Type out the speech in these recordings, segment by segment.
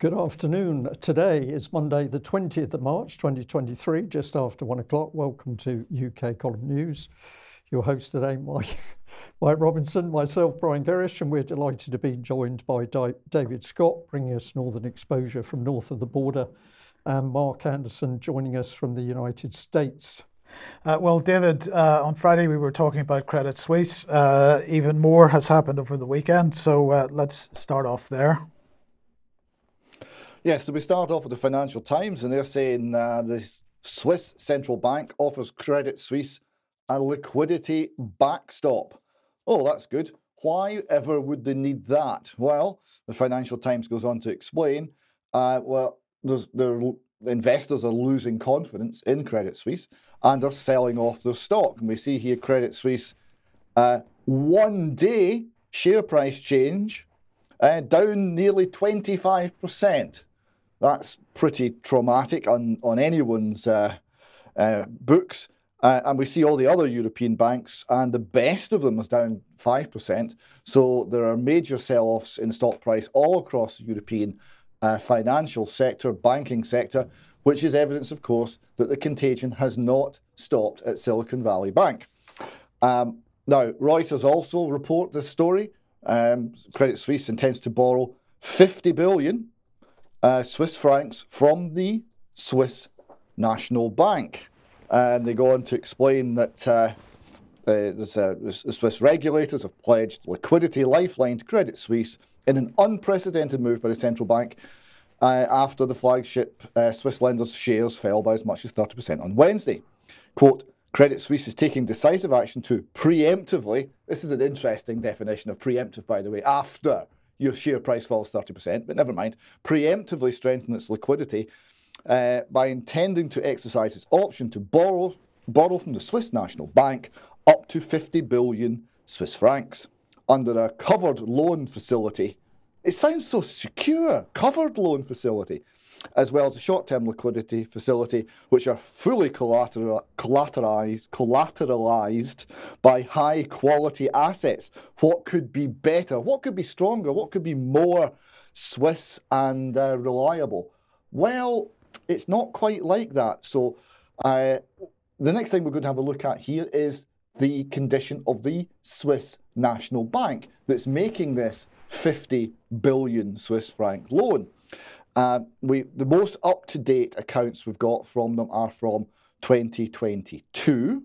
Good afternoon. Today is Monday, the 20th of March 2023, just after one o'clock. Welcome to UK Column News. Your host today, Mike, Mike Robinson, myself, Brian Gerrish, and we're delighted to be joined by Di- David Scott, bringing us Northern Exposure from north of the border, and Mark Anderson joining us from the United States. Uh, well, David, uh, on Friday we were talking about Credit Suisse. Uh, even more has happened over the weekend, so uh, let's start off there. Yes, so we start off with the Financial Times, and they're saying uh, the Swiss central bank offers Credit Suisse a liquidity backstop. Oh, that's good. Why ever would they need that? Well, the Financial Times goes on to explain. Uh, well, the investors are losing confidence in Credit Suisse and are selling off their stock. And we see here Credit Suisse uh, one day share price change uh, down nearly 25% that's pretty traumatic on, on anyone's uh, uh, books. Uh, and we see all the other European banks, and the best of them is down 5%. So there are major sell offs in stock price all across the European uh, financial sector, banking sector, which is evidence, of course, that the contagion has not stopped at Silicon Valley Bank. Um, now, Reuters also report this story. Um, Credit Suisse intends to borrow 50 billion uh, Swiss francs from the Swiss National Bank. And they go on to explain that uh, the Swiss regulators have pledged liquidity lifeline to Credit Suisse in an unprecedented move by the central bank uh, after the flagship uh, Swiss lenders' shares fell by as much as 30% on Wednesday. Quote, Credit Suisse is taking decisive action to preemptively, this is an interesting definition of preemptive, by the way, after your share price falls 30%, but never mind, preemptively strengthen its liquidity uh, by intending to exercise its option to borrow, borrow from the Swiss National Bank up to 50 billion Swiss francs under a covered loan facility. It sounds so secure, covered loan facility as well as a short-term liquidity facility, which are fully collateral, collateralized, collateralized by high-quality assets. What could be better? What could be stronger? What could be more Swiss and uh, reliable? Well, it's not quite like that. So, uh, the next thing we're going to have a look at here is the condition of the Swiss National Bank that's making this 50 billion Swiss franc loan. Uh, we the most up to date accounts we've got from them are from 2022.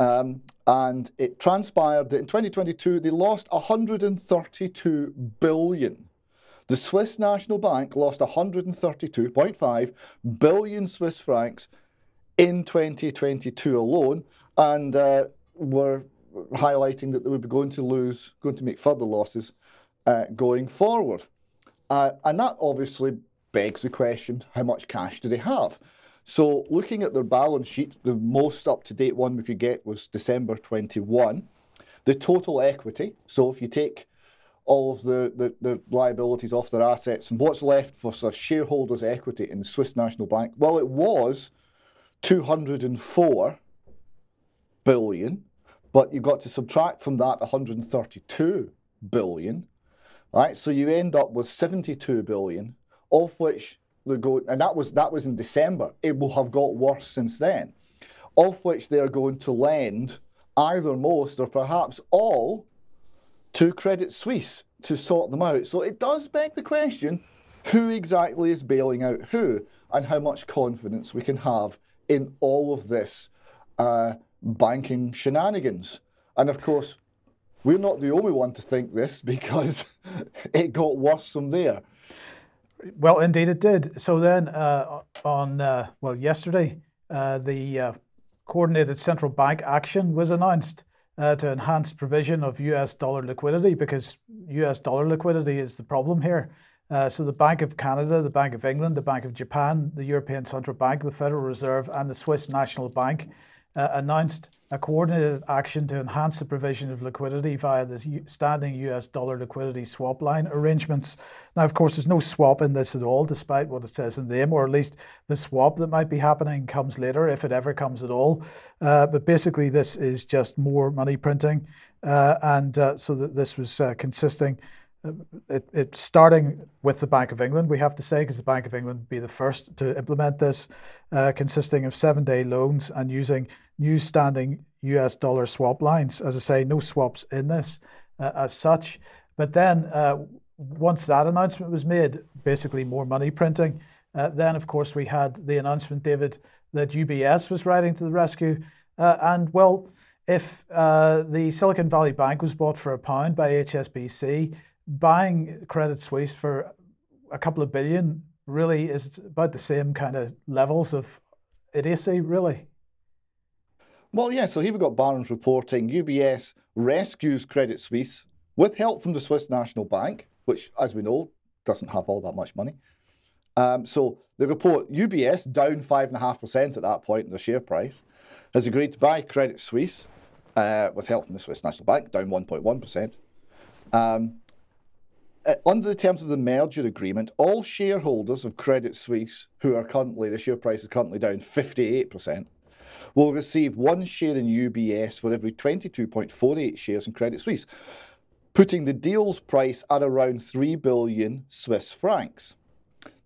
Um, and it transpired that in 2022 they lost 132 billion. The Swiss National Bank lost 132.5 billion Swiss francs in 2022 alone, and uh, were highlighting that they would be going to lose, going to make further losses uh, going forward. Uh, and that obviously begs the question how much cash do they have? So, looking at their balance sheet, the most up to date one we could get was December 21. The total equity, so if you take all of the, the, the, liabilities off their assets and what's left for sort of shareholders' equity in the Swiss National Bank, well, it was 204 billion, but you've got to subtract from that 132 billion, right? So you end up with 72 billion of which they're going, and that was that was in December. It will have got worse since then, of which they are going to lend either most or perhaps all to Credit Suisse to sort them out. So it does beg the question: who exactly is bailing out who, and how much confidence we can have in all of this uh, banking shenanigans. And of course, we're not the only one to think this because it got worse from there. Well, indeed it did. So then, uh, on uh, well yesterday, uh, the uh, coordinated central bank action was announced uh, to enhance provision of U.S. dollar liquidity because U.S. dollar liquidity is the problem here. Uh, so the Bank of Canada, the Bank of England, the Bank of Japan, the European Central Bank, the Federal Reserve, and the Swiss National Bank uh, announced a coordinated action to enhance the provision of liquidity via the standing US dollar liquidity swap line arrangements. Now, of course, there's no swap in this at all, despite what it says in the name, or at least the swap that might be happening comes later, if it ever comes at all. Uh, but basically, this is just more money printing. Uh, and uh, so that this was uh, consisting it, it, starting with the Bank of England, we have to say, because the Bank of England would be the first to implement this, uh, consisting of seven day loans and using new standing US dollar swap lines. As I say, no swaps in this uh, as such. But then uh, once that announcement was made, basically more money printing, uh, then of course we had the announcement, David, that UBS was riding to the rescue. Uh, and well, if uh, the Silicon Valley Bank was bought for a pound by HSBC, buying Credit Suisse for a couple of billion really is about the same kind of levels of idiocy, really. Well, yeah, so here we've got Barron's reporting UBS rescues Credit Suisse with help from the Swiss National Bank, which, as we know, doesn't have all that much money. Um, so the report UBS, down 5.5% at that point in the share price, has agreed to buy Credit Suisse uh, with help from the Swiss National Bank, down 1.1%. Um, uh, under the terms of the merger agreement, all shareholders of Credit Suisse, who are currently, the share price is currently down 58%, will receive one share in UBS for every 22.48 shares in Credit Suisse, putting the deal's price at around 3 billion Swiss francs.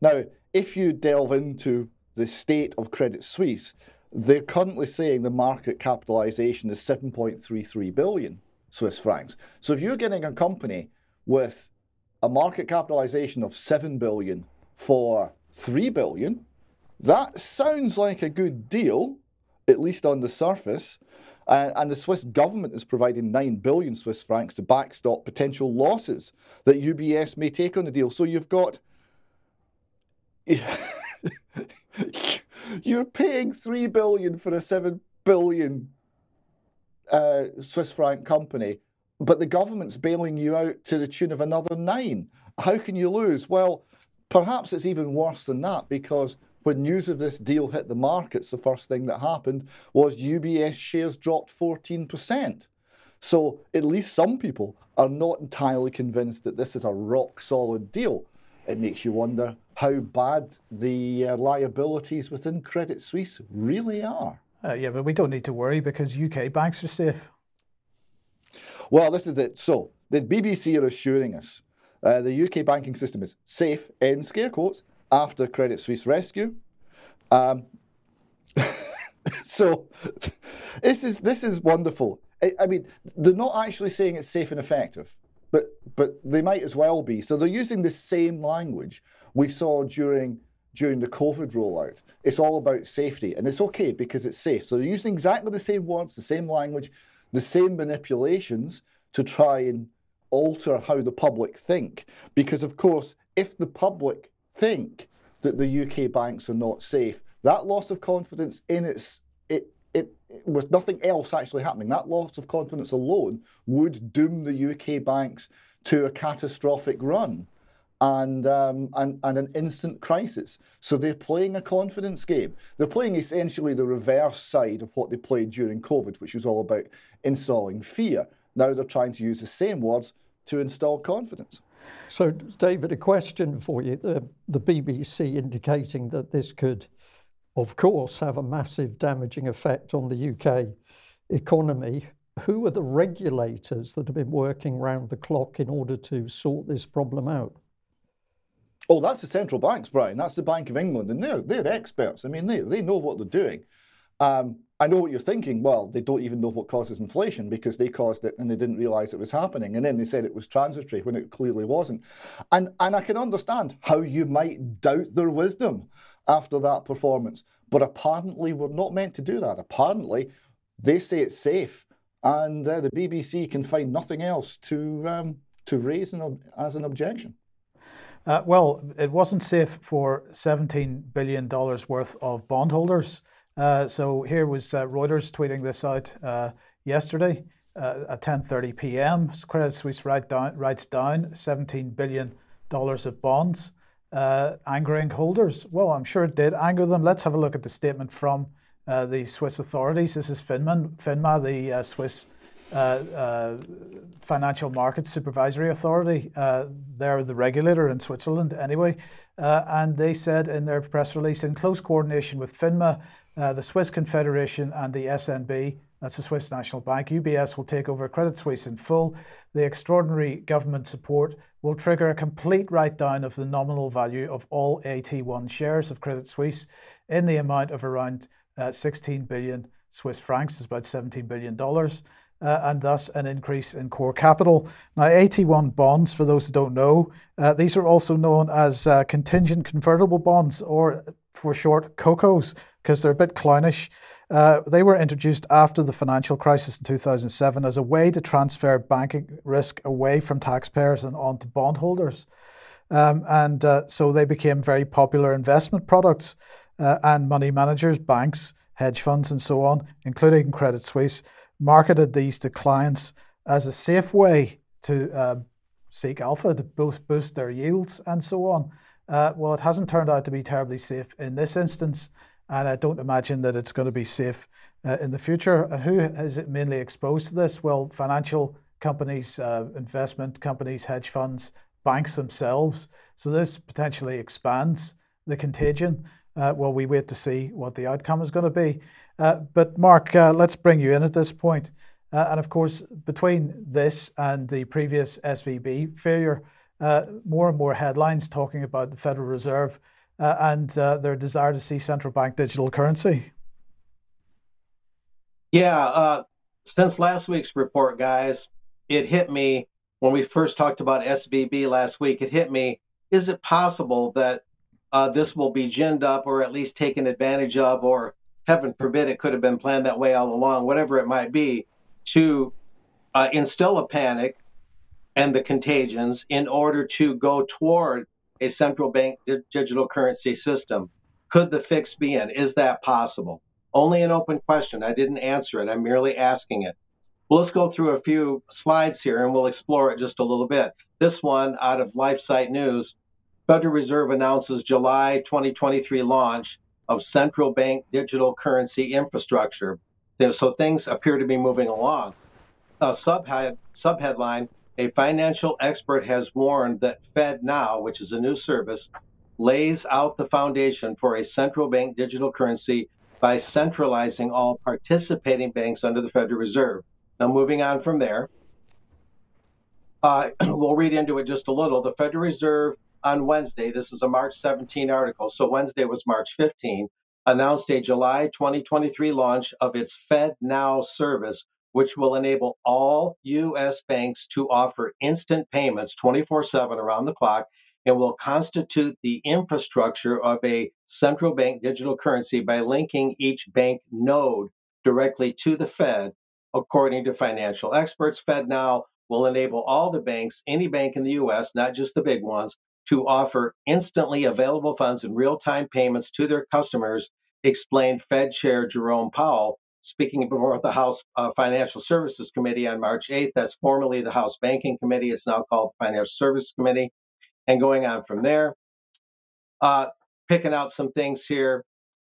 Now, if you delve into the state of Credit Suisse, they're currently saying the market capitalization is 7.33 billion Swiss francs. So if you're getting a company with a market capitalization of 7 billion for 3 billion, that sounds like a good deal, at least on the surface. Uh, and the Swiss government is providing 9 billion Swiss francs to backstop potential losses that UBS may take on the deal. So you've got. You're paying 3 billion for a 7 billion uh, Swiss franc company but the government's bailing you out to the tune of another nine. How can you lose? Well, perhaps it's even worse than that because when news of this deal hit the markets, the first thing that happened was UBS shares dropped 14%. So at least some people are not entirely convinced that this is a rock solid deal. It makes you wonder how bad the uh, liabilities within Credit Suisse really are. Uh, yeah, but we don't need to worry because UK banks are safe. Well, this is it. So the BBC are assuring us uh, the UK banking system is safe in scare quotes after Credit Suisse rescue. Um, so this is this is wonderful. I, I, mean, they're not actually saying it's safe and effective, but but they might as well be. So they're using the same language we saw during during the COVID rollout. It's all about safety, and it's okay because it's safe. So they're using exactly the same words, the same language, the same manipulations to try and alter how the public think. Because, of course, if the public think that the UK banks are not safe, that loss of confidence in its it, it, with nothing else actually happening, that loss of confidence alone would doom the UK banks to a catastrophic run and, um, and, and an instant crisis. So they're playing a confidence game. They're playing essentially the reverse side of what they played during COVID, which was all about installing fear. Now they're trying to use the same words to install confidence. So, David, a question for you. The, the BBC indicating that this could, of course, have a massive damaging effect on the UK economy. Who are the regulators that have been working round the clock in order to sort this problem out? Oh, that's the central banks, Brian. That's the Bank of England, and they're they're experts. I mean, they they know what they're doing. Um, I know what you're thinking. Well, they don't even know what causes inflation because they caused it and they didn't realize it was happening, and then they said it was transitory when it clearly wasn't. And and I can understand how you might doubt their wisdom after that performance, but apparently we're not meant to do that. Apparently, they say it's safe, and uh, the BBC can find nothing else to um, to raise an, as an objection. Uh, well, it wasn't safe for $17 billion worth of bondholders. Uh, so here was uh, Reuters tweeting this out uh, yesterday uh, at 10:30 p.m. Credit Suisse write down, writes down 17 billion dollars of bonds, uh, angering holders. Well, I'm sure it did anger them. Let's have a look at the statement from the Swiss authorities. This is FINMA, FINMA the Swiss Financial Markets Supervisory Authority. They're the regulator in Switzerland anyway. and they said in their press release, in close coordination with FINMA, the Swiss Confederation, and the SNB, That's the Swiss National Bank. UBS will take over Credit Suisse in full. The extraordinary government support will trigger a complete write down of the nominal value of all AT1 shares of Credit Suisse in the amount of around uh, 16 billion Swiss francs, is about 17 billion dollars. Uh, and thus an increase in core capital. Now, AT1 bonds, for those who don't know, uh, these are also known as uh, contingent convertible bonds, or for short, COCOs, because they're a bit clownish. Uh, they were introduced after the financial crisis in 2007 as a way to transfer banking risk away from taxpayers and onto bondholders. Um, and uh, so they became very popular investment products, uh, and money managers, banks, hedge funds, and so on, including Credit Suisse, marketed these to clients as a safe way to uh, seek alpha, to boost, boost their yields, and so on. Uh, well, it hasn't turned out to be terribly safe in this instance and I don't imagine that it's going to be safe uh, in the future. Uh, who is it mainly exposed to this? Well, financial companies, uh, investment companies, hedge funds, banks themselves. So this potentially expands the contagion. Uh, well, we wait to see what the outcome is going to be. Uh, but Mark, uh, let's bring you in at this point. and of course, between this and the previous SVB failure, more and more headlines talking about the Federal Reserve uh, and uh, their desire to see central bank digital currency? Yeah, uh, since last week's report, guys, it hit me when we first talked about SVB last week. It hit me: is it possible that uh, this will be ginned up, or at least taken advantage of, or heaven forbid, it could have been planned that way all along, whatever it might be, to uh, instill a panic and the contagions in order to go toward a central bank di- digital currency system. Could the fix be in? Is that possible? Only an open question. I didn't answer it. I'm merely asking it. Well, let's go through a few slides here and we'll explore it just a little bit. This one out of LifeSite News Federal Reserve announces July 2023 launch of central bank digital currency infrastructure. So things appear to be moving along. A subhead, subheadline a financial expert has warned that FedNow, which is a new service, lays out the foundation for a central bank digital currency by centralizing all participating banks under the Federal Reserve. Now, moving on from there, uh, we'll read into it just a little. The Federal Reserve on Wednesday, this is a March 17 article, so Wednesday was March 15, announced a July 2023 launch of its FedNow service, which will enable all U.S. banks to offer instant payments 24 7 around the clock and will constitute the infrastructure of a central bank digital currency by linking each bank node directly to the Fed. According to financial experts, FedNow will enable all the banks, any bank in the US, not just the big ones, to offer instantly available funds and real time payments to their customers, explained Fed Chair Jerome Powell speaking before the House uh, Financial Services Committee on March 8th. That's formerly the House Banking Committee. It's now called the Financial Services Committee. And going on from there, uh, picking out some things here.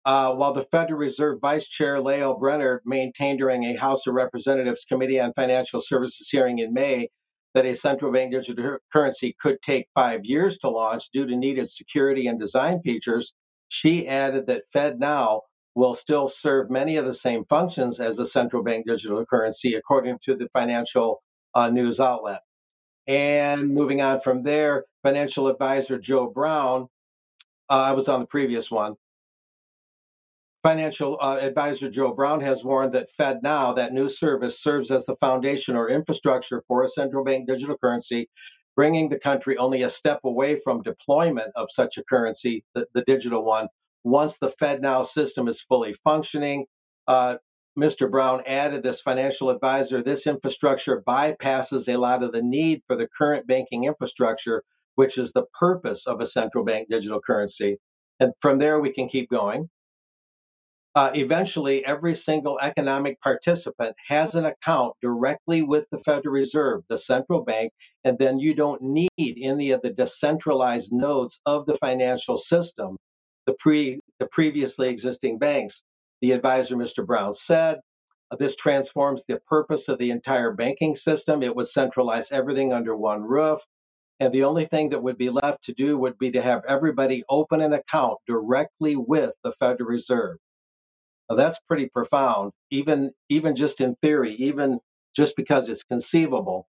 Uh, while the Federal Reserve Vice Chair Lael Brainard maintained during a House of Representatives Committee on Financial Services hearing in May that a central bank digital currency could take five years to launch due to needed security and design features, she added that FedNow will still serve many of the same functions as a central bank digital currency, according to the financial uh, news outlet. And moving on from there, financial advisor Joe Brown, uh, I was on the previous one. Financial uh, advisor Joe Brown has warned that FedNow, that new service, serves as the foundation or infrastructure for a central bank digital currency, bringing the country only a step away from deployment of such a currency, the, the digital one, once the FedNow system is fully functioning. Uh, Mr. Brown added this financial advisor, this infrastructure bypasses a lot of the need for the current banking infrastructure, which is the purpose of a central bank digital currency. And from there, we can keep going. Uh, eventually, every single economic participant has an account directly with the Federal Reserve, the central bank, and then you don't need any of the decentralized nodes of the financial system the pre the previously existing banks. The advisor, Mr. Brown, said this transforms the purpose of the entire banking system. It would centralize everything under one roof. And the only thing that would be left to do would be to have everybody open an account directly with the Federal Reserve. Now, that's pretty profound, even even just in theory, even just because it's conceivable.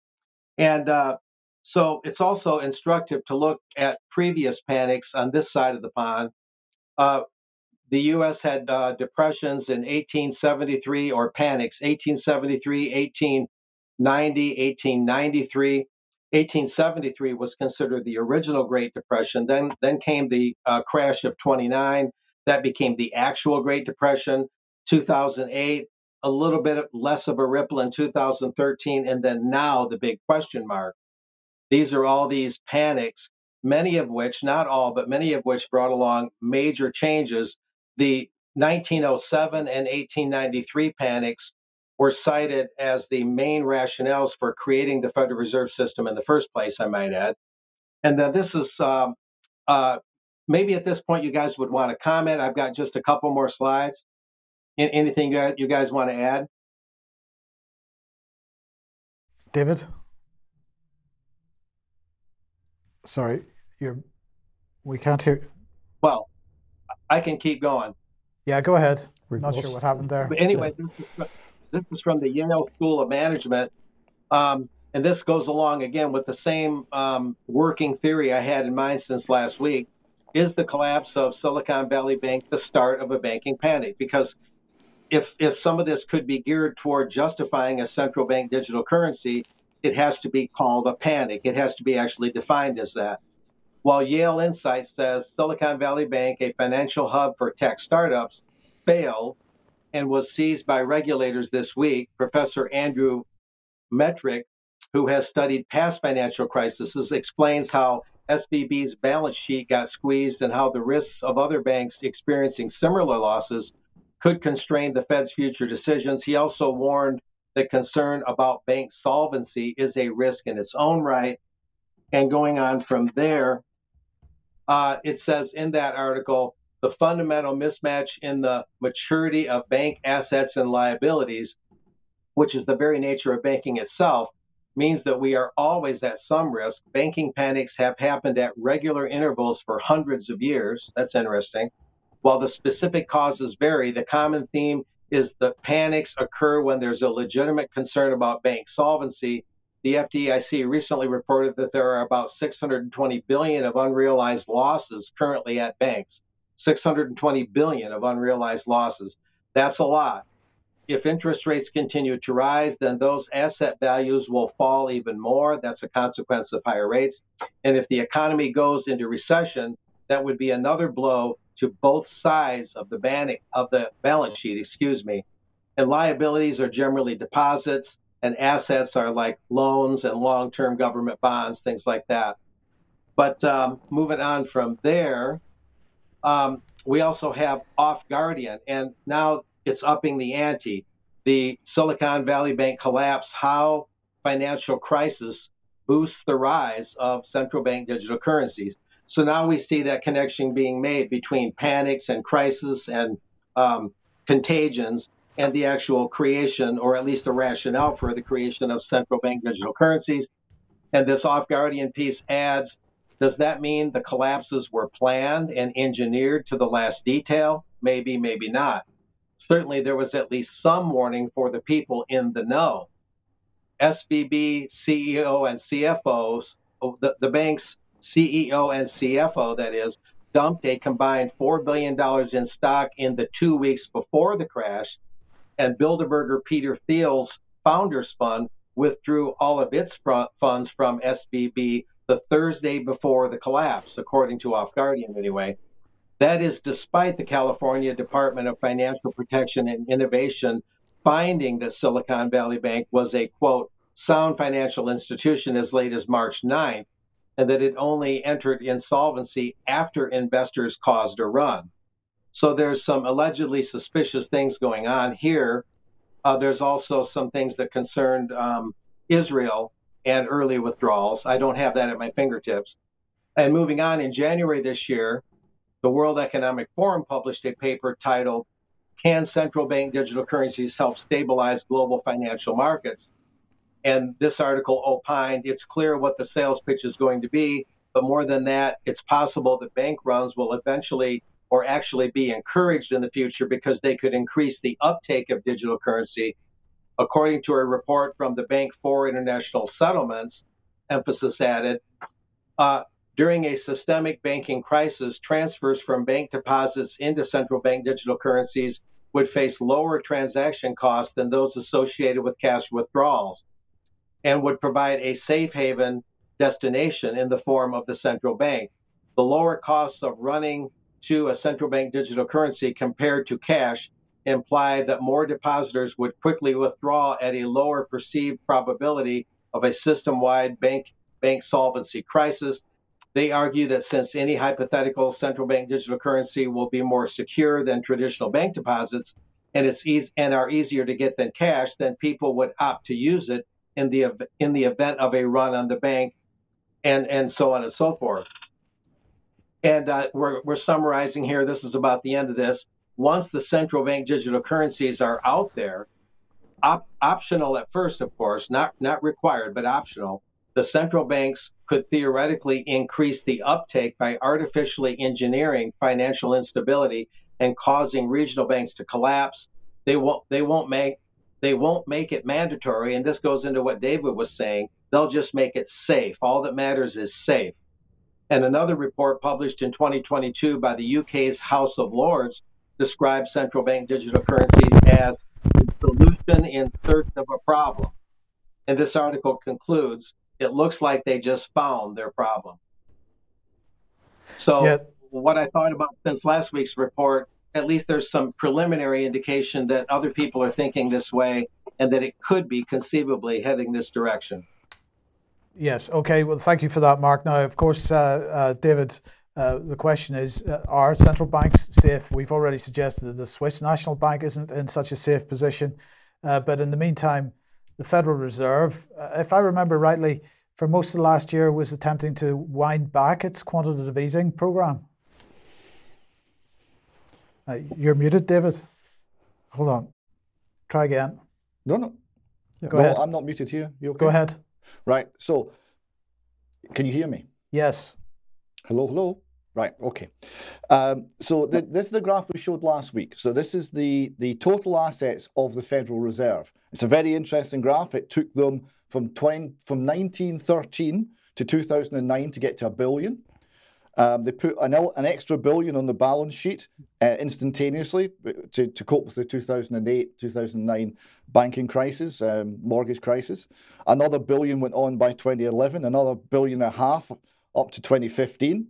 And uh, so it's also instructive to look at previous panics on this side of the pond. Uh, the U.S. had uh, depressions in 1873 or panics, 1873, 1890, 1893. 1873 was considered the original Great Depression. Then, then came the uh, crash of 29. That became the actual Great Depression. 2008, a little bit less of a ripple in 2013, and then now the big question mark. These are all these panics, many of which, not all, but many of which brought along major changes. The 1907 and 1893 panics were cited as the main rationales for creating the Federal Reserve System in the first place, I might add. And then this is um, uh, maybe at this point you guys would want to comment. I've got just a couple more slides. Anything you guys want to add? David? Sorry, you're. We can't hear. Well, I can keep going. Yeah, go ahead. We're not sure what happened there. But anyway, this is, this is from the Yale School of Management. Um, and this goes along again with the same um, working theory I had in mind since last week. Is the collapse of Silicon Valley Bank the start of a banking panic? Because if if some of this could be geared toward justifying a central bank digital currency, it has to be called a panic. It has to be actually defined as that. While Yale Insight says Silicon Valley Bank, a financial hub for tech startups, failed and was seized by regulators this week, Professor Andrew Metrick, who has studied past financial crises, explains how SVB's balance sheet got squeezed and how the risks of other banks experiencing similar losses could constrain the Fed's future decisions. He also warned that concern about bank solvency is a risk in its own right. And going on from there, uh, it says in that article the fundamental mismatch in the maturity of bank assets and liabilities, which is the very nature of banking itself, means that we are always at some risk. Banking panics have happened at regular intervals for hundreds of years. That's interesting. While the specific causes vary, the common theme is that panics occur when there's a legitimate concern about bank solvency. The FDIC recently reported that there are about 620 billion of unrealized losses currently at banks. 620 billion of unrealized losses. That's a lot. If interest rates continue to rise, then those asset values will fall even more. That's a consequence of higher rates. And if the economy goes into recession, that would be another blow to both sides of the ban- of the balance sheet, excuse me. And liabilities are generally deposits, and assets are like loans and long-term government bonds, things like that. But um, moving on from there, um, we also have Off Guardian, and now it's upping the ante. The Silicon Valley Bank collapse, how financial crisis boosts the rise of central bank digital currencies. So now we see that connection being made between panics and crisis and um, contagions and the actual creation, or at least the rationale for the creation of central bank digital currencies. And this off guardian piece adds does that mean the collapses were planned and engineered to the last detail? Maybe, maybe not. Certainly, there was at least some warning for the people in the know. SVB CEO and CFOs, oh, the, the bank's CEO and CFO, that is, dumped a combined $4 billion in stock in the two weeks before the crash, and Bilderberger Peter Thiel's Founders Fund withdrew all of its funds from SVB the Thursday before the collapse, according to Off Guardian anyway. That is despite the California Department of Financial Protection and Innovation finding that Silicon Valley Bank was a quote sound financial institution as late as March 9th and that it only entered insolvency after investors caused a run. So there's some allegedly suspicious things going on here. Uh, there's also some things that concerned um, Israel and early withdrawals. I don't have that at my fingertips. And moving on, in January this year, the World Economic Forum published a paper titled Can Central Bank Digital Currencies Help Stabilize Global Financial Markets? And this article opined it's clear what the sales pitch is going to be, but more than that, it's possible that bank runs will eventually or actually be encouraged in the future because they could increase the uptake of digital currency. According to a report from the Bank for International Settlements, emphasis added, uh, during a systemic banking crisis, transfers from bank deposits into central bank digital currencies would face lower transaction costs than those associated with cash withdrawals and would provide a safe haven destination in the form of the central bank. The lower costs of running to a central bank digital currency compared to cash imply that more depositors would quickly withdraw at a lower perceived probability of a system wide bank, bank solvency crisis they argue that since any hypothetical central bank digital currency will be more secure than traditional bank deposits, and it's easy and are easier to get than cash, then people would opt to use it in the in the event of a run on the bank, and and so on and so forth. And uh, we're we're summarizing here. This is about the end of this. Once the central bank digital currencies are out there, op- optional at first, of course, not not required, but optional the central banks could theoretically increase the uptake by artificially engineering financial instability and causing regional banks to collapse. They won't they won't make they won't make it mandatory and this goes into what David was saying. They'll just make it safe. All that matters is safe. And another report published in 2022 by the UK's House of Lords describes central bank digital currencies as the solution in search of a problem. And this article concludes it looks like they just found their problem. So, yeah. what I thought about since last week's report, at least there's some preliminary indication that other people are thinking this way and that it could be conceivably heading this direction. Yes. Okay. Well, thank you for that, Mark. Now, of course, uh, uh, David, uh, the question is uh, Are central banks safe? We've already suggested that the Swiss National Bank isn't in such a safe position. Uh, but in the meantime, the Federal Reserve, uh, if I remember rightly, for most of the last year was attempting to wind back its quantitative easing program. Uh, you're muted, David. Hold on. Try again. No, no. Go no, ahead. I'm not muted here. You okay? Go ahead. Right. So, can you hear me? Yes. Hello, hello. Right. Okay. Um, so the, this is the graph we showed last week. So this is the the total assets of the Federal Reserve. It's a very interesting graph. It took them from 20, from 1913 to 2009 to get to a billion. Um, they put an, an, extra billion on the balance sheet uh, instantaneously to, to cope with the 2008 2009 banking crisis, um, mortgage crisis. Another billion went on by 2011, another billion and a half up to 2015.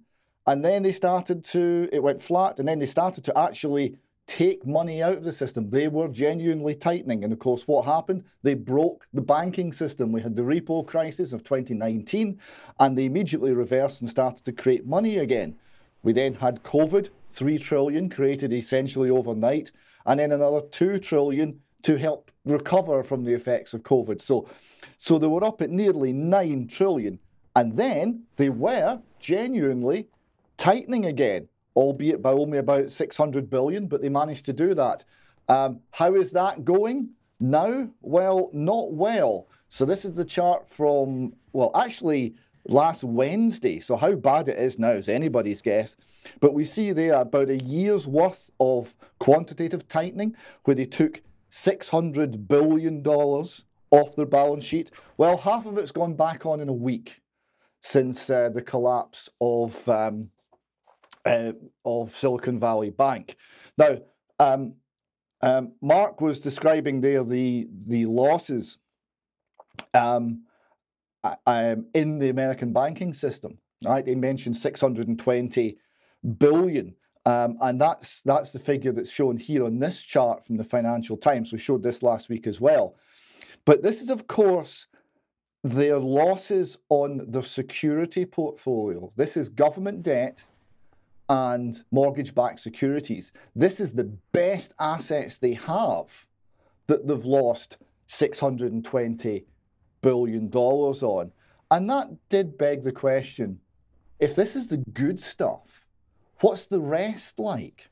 And then they started to, it went flat, and then they started to actually take money out of the system. They were genuinely tightening. And of course, what happened? They broke the banking system. We had the repo crisis of 2019, and they immediately reversed and started to create money again. We then had COVID, 3 trillion created essentially overnight, and then another 2 trillion to help recover from the effects of COVID. So, so they were up at nearly 9 trillion. And then they were genuinely tightening again, albeit by only about 600 billion, but they managed to do that. Um, how is that going now? Well, not well. So this is the chart from, well, actually last Wednesday. So how bad it is now is anybody's guess. But we see there about a year's worth of quantitative tightening where they took $600 billion off their balance sheet. Well, half of it's gone back on in a week since uh, the collapse of um, uh, of Silicon Valley Bank. Now, um, um, Mark was describing there the the losses um, um, in the American banking system. Right, he mentioned 620 billion, um, and that's that's the figure that's shown here on this chart from the Financial Times. We showed this last week as well. But this is, of course, their losses on their security portfolio. This is government debt and mortgage backed securities. This is the best assets they have that they've lost $620 billion on. And that did beg the question if this is the good stuff, what's the rest like?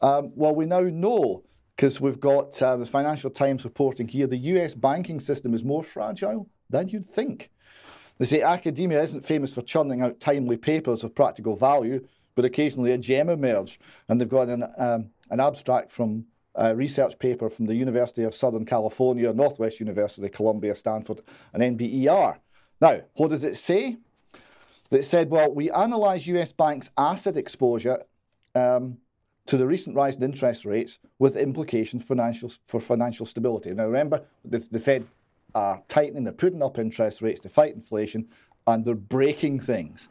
Um, well, we now know because we've got uh, the Financial Times reporting here the US banking system is more fragile than you'd think. They say academia isn't famous for churning out timely papers of practical value, but occasionally a gem emerged. And they've got an, um, an abstract from a research paper from the University of Southern California, Northwest University, Columbia, Stanford, and NBER. Now, what does it say? It said, well, we analysed US banks' asset exposure um, to the recent rise in interest rates with implications financial, for financial stability. Now, remember, the, the Fed are tightening, they're putting up interest rates to fight inflation, and they're breaking things.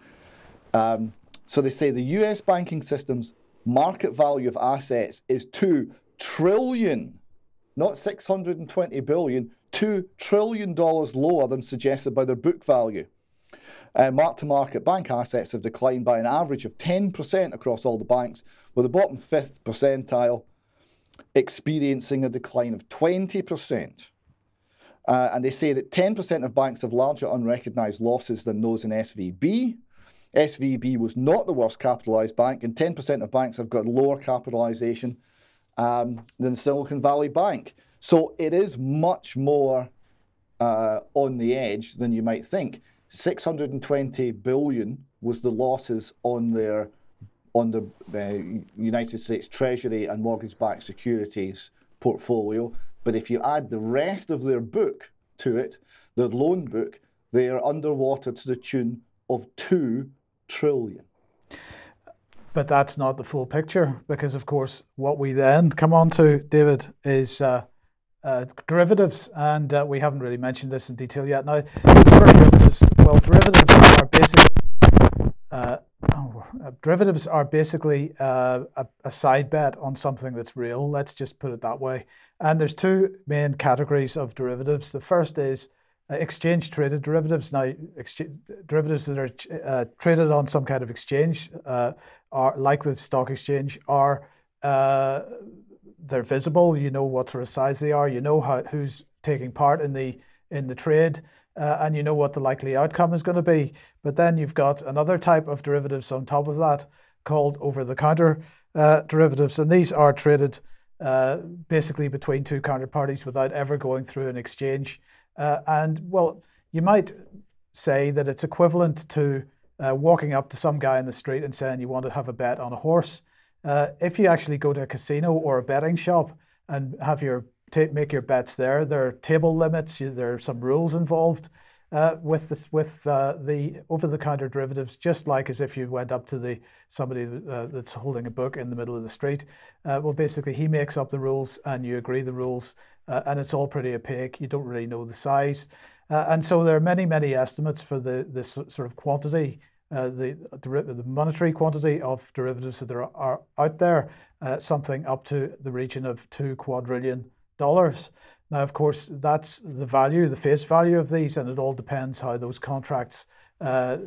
Um, so they say the US banking system's market value of assets is 2 trillion, not 620 billion, 2 trillion dollars lower than suggested by their book value. Uh, mark to market bank assets have declined by an average of 10% across all the banks, with the bottom fifth percentile experiencing a decline of 20%. Uh, and they say that 10% of banks have larger unrecognised losses than those in SVB. SVB was not the worst capitalised bank, and 10% of banks have got lower capitalization um, than Silicon Valley Bank. So it is much more uh, on the edge than you might think. 620 billion was the losses on their on the uh, United States Treasury and mortgage-backed securities portfolio. But if you add the rest of their book to it, their loan book, they are underwater to the tune of two trillion. But that's not the full picture because, of course, what we then come on to, David, is uh, uh, derivatives, and uh, we haven't really mentioned this in detail yet. Now, derivatives, well, derivatives are basically uh, oh, derivatives are basically uh, a, a, side bet on something that's real. Let's just put it that way. And there's two main categories of derivatives. The first is exchange traded derivatives. Now, derivatives that are traded on some kind of exchange, are like the stock exchange, are they're visible. You know what sort of size they are. You know how, who's taking part in the in the trade, uh, and you know what the likely outcome is going to be. But then you've got another type of derivatives on top of that called over-the-counter uh, derivatives, and these are traded uh, basically between two counterparties without ever going through an exchange. Uh, and well, you might say that it's equivalent to uh, walking up to some guy in the street and saying you want to have a bet on a horse. Uh, if you actually go to a casino or a betting shop and have your make your bets there, there are table limits. there are some rules involved uh, with this with uh, the over-the-counter derivatives. Just like as if you went up to the somebody uh, that's holding a book in the middle of the street. Uh, well, basically, he makes up the rules and you agree the rules, uh, and it's all pretty opaque. You don't really know the size, and so there are many many estimates for the this sort of quantity uh, the, the monetary quantity of derivatives that there are out there, uh, something up to the region of two quadrillion dollars. Now, of course, that's the value, the face value of these, and it all depends how those contracts uh,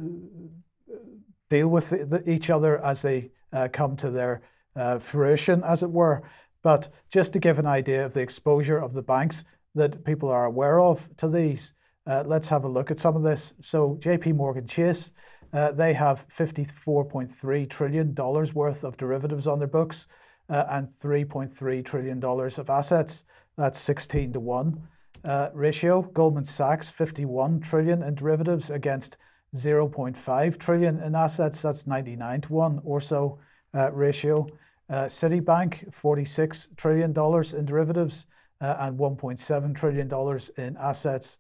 deal with the, the, each other as they uh, come to their uh, fruition, as it were. But just to give an idea of the exposure of the banks that people are aware of to these, let's have a look at some of this. So, JP Morgan Chase uh, they have $54.3 trillion worth of derivatives on their books uh, and $3.3 trillion of assets. That's 16 to 1 uh, ratio. Goldman Sachs, 51 trillion in derivatives against 0.5 trillion in assets. That's 99 to 1 or so uh, ratio. Uh, Citibank, $46 trillion in derivatives uh, and $1.7 trillion in assets,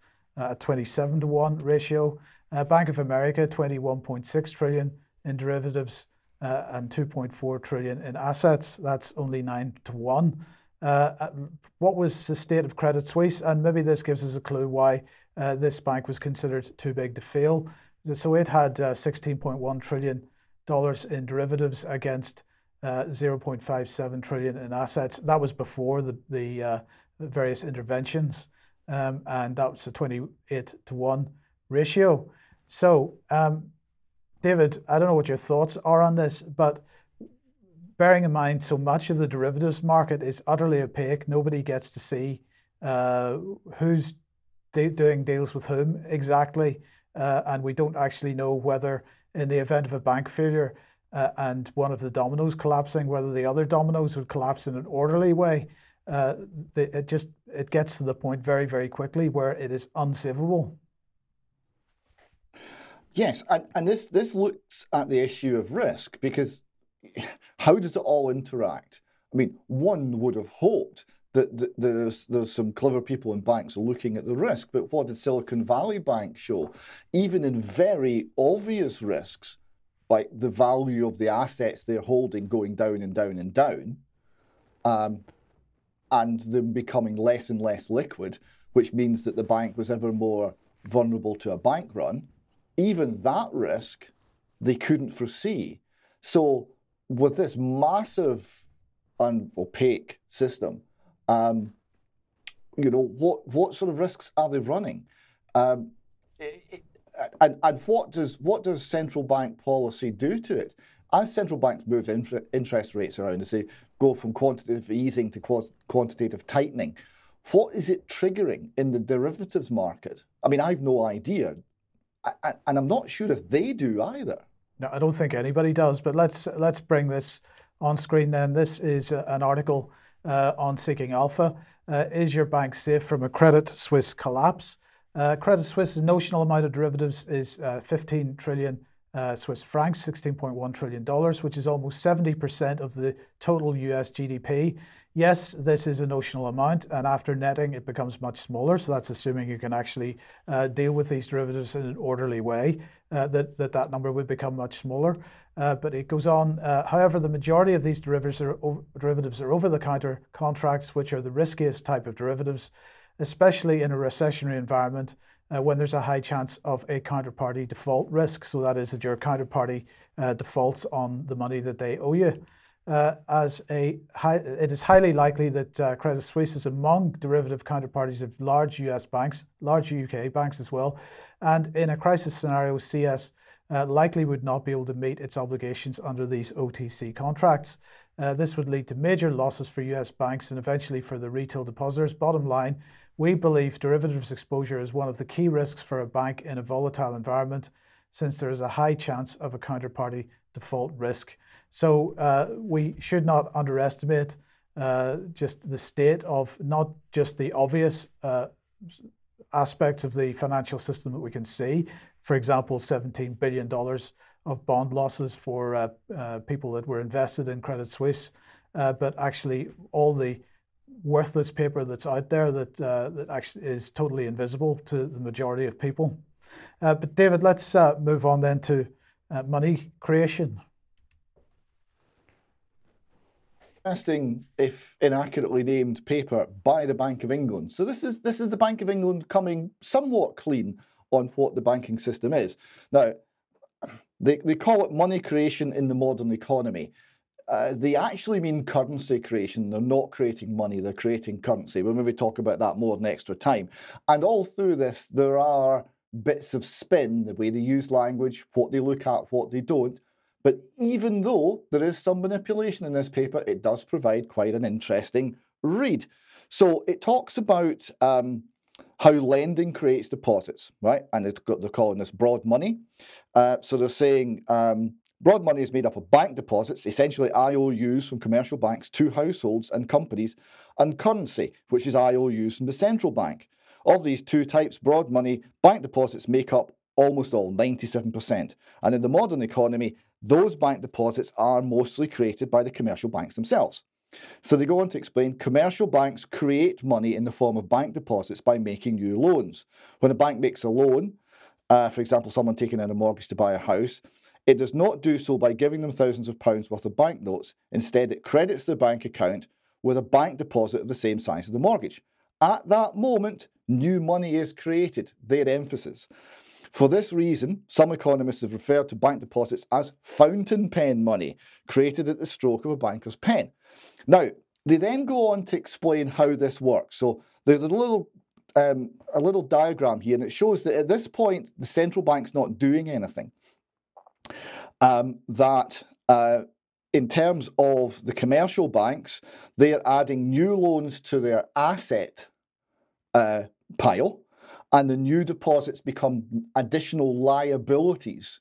27 to 1 ratio. Uh, Bank of America, 21.6 trillion in derivatives uh, and 2.4 trillion in assets. That's only nine to one. Uh, uh, what was the state of Credit Suisse? And maybe this gives us a clue why uh, this bank was considered too big to fail. So it had uh, 16.1 trillion dollars in derivatives against 0.57 trillion in assets. That was before the the various interventions, um, and that was a 28 to one ratio. So, um, David, I don't know what your thoughts are on this, but bearing in mind so much of the derivatives market is utterly opaque, nobody gets to see uh, who's de- doing deals with whom exactly, uh, and we don't actually know whether, in the event of a bank failure uh, and one of the dominoes collapsing, whether the other dominoes would collapse in an orderly way. Uh, the, it just it gets to the point very very quickly where it is unsavable. Yes, and, and this this looks at the issue of risk because how does it all interact? I mean, one would have hoped that, there's there's some clever people in banks looking at the risk, but what did Silicon Valley Bank show? Even in very obvious risks, like the value of the assets they're holding going down and down and down, um, and them becoming less and less liquid, which means that the bank was ever more vulnerable to a bank run, even that risk they couldn't foresee. So, with this massive and opaque system, um, you know, what, what sort of risks are they running? Um, it, and, and what does what does central bank policy do to it? As central banks move interest rates around, as they go from quantitative easing to quantitative tightening, what is it triggering in the derivatives market? I mean, I've no idea, I, and I'm not sure if they do either. No, I don't think anybody does. But let's let's bring this on screen. Then this is an article uh, on Seeking Alpha. Uh, is your bank safe from a Credit Suisse collapse? Uh, Credit Suisse's notional amount of derivatives is 15 trillion Swiss francs, $16.1 trillion, which is almost 70% of the total US GDP. Yes, this is a notional amount, and after netting, it becomes much smaller. So that's assuming you can actually uh, deal with these derivatives in an orderly way, uh, that, that that number would become much smaller. Uh, but it goes on. Uh, however, the majority of these derivatives are, derivatives are over-the-counter contracts, which are the riskiest type of derivatives, especially in a recessionary environment uh, when there's a high chance of a counterparty default risk. So that is that your counterparty uh, defaults on the money that they owe you. Uh, as a high, it is highly likely that uh, Credit Suisse is among derivative counterparties of large US banks, large UK banks as well. And in a crisis scenario, CS uh, likely would not be able to meet its obligations under these OTC contracts. Uh, this would lead to major losses for US banks and eventually for the retail depositors. Bottom line, we believe derivatives exposure is one of the key risks for a bank in a volatile environment since there is a high chance of a counterparty default risk. So uh, we should not underestimate uh, just the state of not just the obvious uh, aspects of the financial system that we can see. For example, $17 billion of bond losses for uh, uh, people that were invested in Credit Suisse, uh, but actually all the worthless paper that's out there that uh, that actually is totally invisible to the majority of people. Uh, but David, let's uh, move on then to money creation. interesting, if inaccurately named, paper by the Bank of England. So this is this is the Bank of England coming somewhat clean on what the banking system is. Now, they, they call it money creation in the modern economy. Uh, they actually mean currency creation. They're not creating money, they're creating currency. We'll maybe talk about that more in extra time. And all through this, there are bits of spin, the way they use language, what they look at, what they don't, but even though there is some manipulation in this paper, it does provide quite an interesting read. So it talks about um, how lending creates deposits, right? And they're calling this broad money. Uh, so they're saying um, broad money is made up of bank deposits, essentially IOUs from commercial banks to households and companies, and currency, which is IOUs from the central bank. Of these two types, broad money, bank deposits make up almost all, 97%. And in the modern economy, those bank deposits are mostly created by the commercial banks themselves. So they go on to explain commercial banks create money in the form of bank deposits by making new loans. When a bank makes a loan, uh, for example, someone taking out a mortgage to buy a house, it does not do so by giving them thousands of pounds worth of banknotes. Instead, it credits their bank account with a bank deposit of the same size as the mortgage. At that moment, new money is created, their emphasis. For this reason, some economists have referred to bank deposits as fountain pen money, created at the stroke of a banker's pen. Now, they then go on to explain how this works. So there's a little um, a little diagram here, and it shows that at this point the central bank's not doing anything. Um, that uh, in terms of the commercial banks, they are adding new loans to their asset uh, pile, and the new deposits become additional liabilities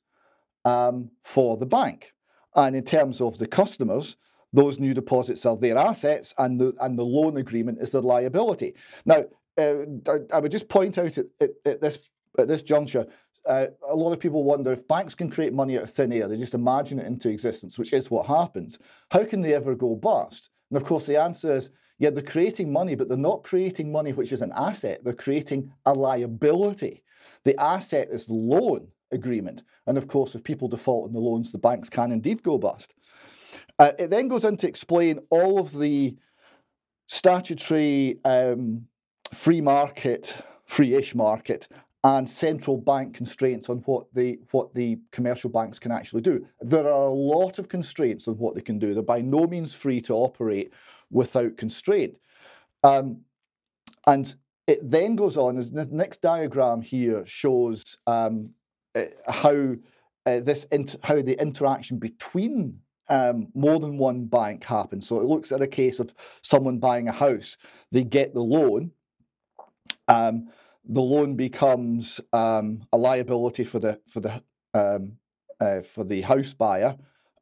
um, for the bank. And in terms of the customers, those new deposits are their assets, and the and the loan agreement is their liability. Now, uh, I, I, would just point out at, at, at, this at this juncture, uh, a lot of people wonder if banks can create money out of thin air, they just imagine it into existence, which is what happens. How can they ever go bust? And of course, the answer is yeah, they're creating money, but they're not creating money which is an asset. They're creating a liability. The asset is the loan agreement. And of course, if people default on the loans, the banks can indeed go bust. Uh, it then goes on to explain all of the statutory um, free market, free-ish market, and central bank constraints on what the what the commercial banks can actually do. There are a lot of constraints on what they can do. They're by no means free to operate without constraint. Um, and it then goes on. As the next diagram here shows um, uh, how uh, this how the interaction between um, more than one bank happens. So it looks at a case of someone buying a house. They get the loan. Um, the loan becomes um, a liability for the for the um, uh, for the house buyer,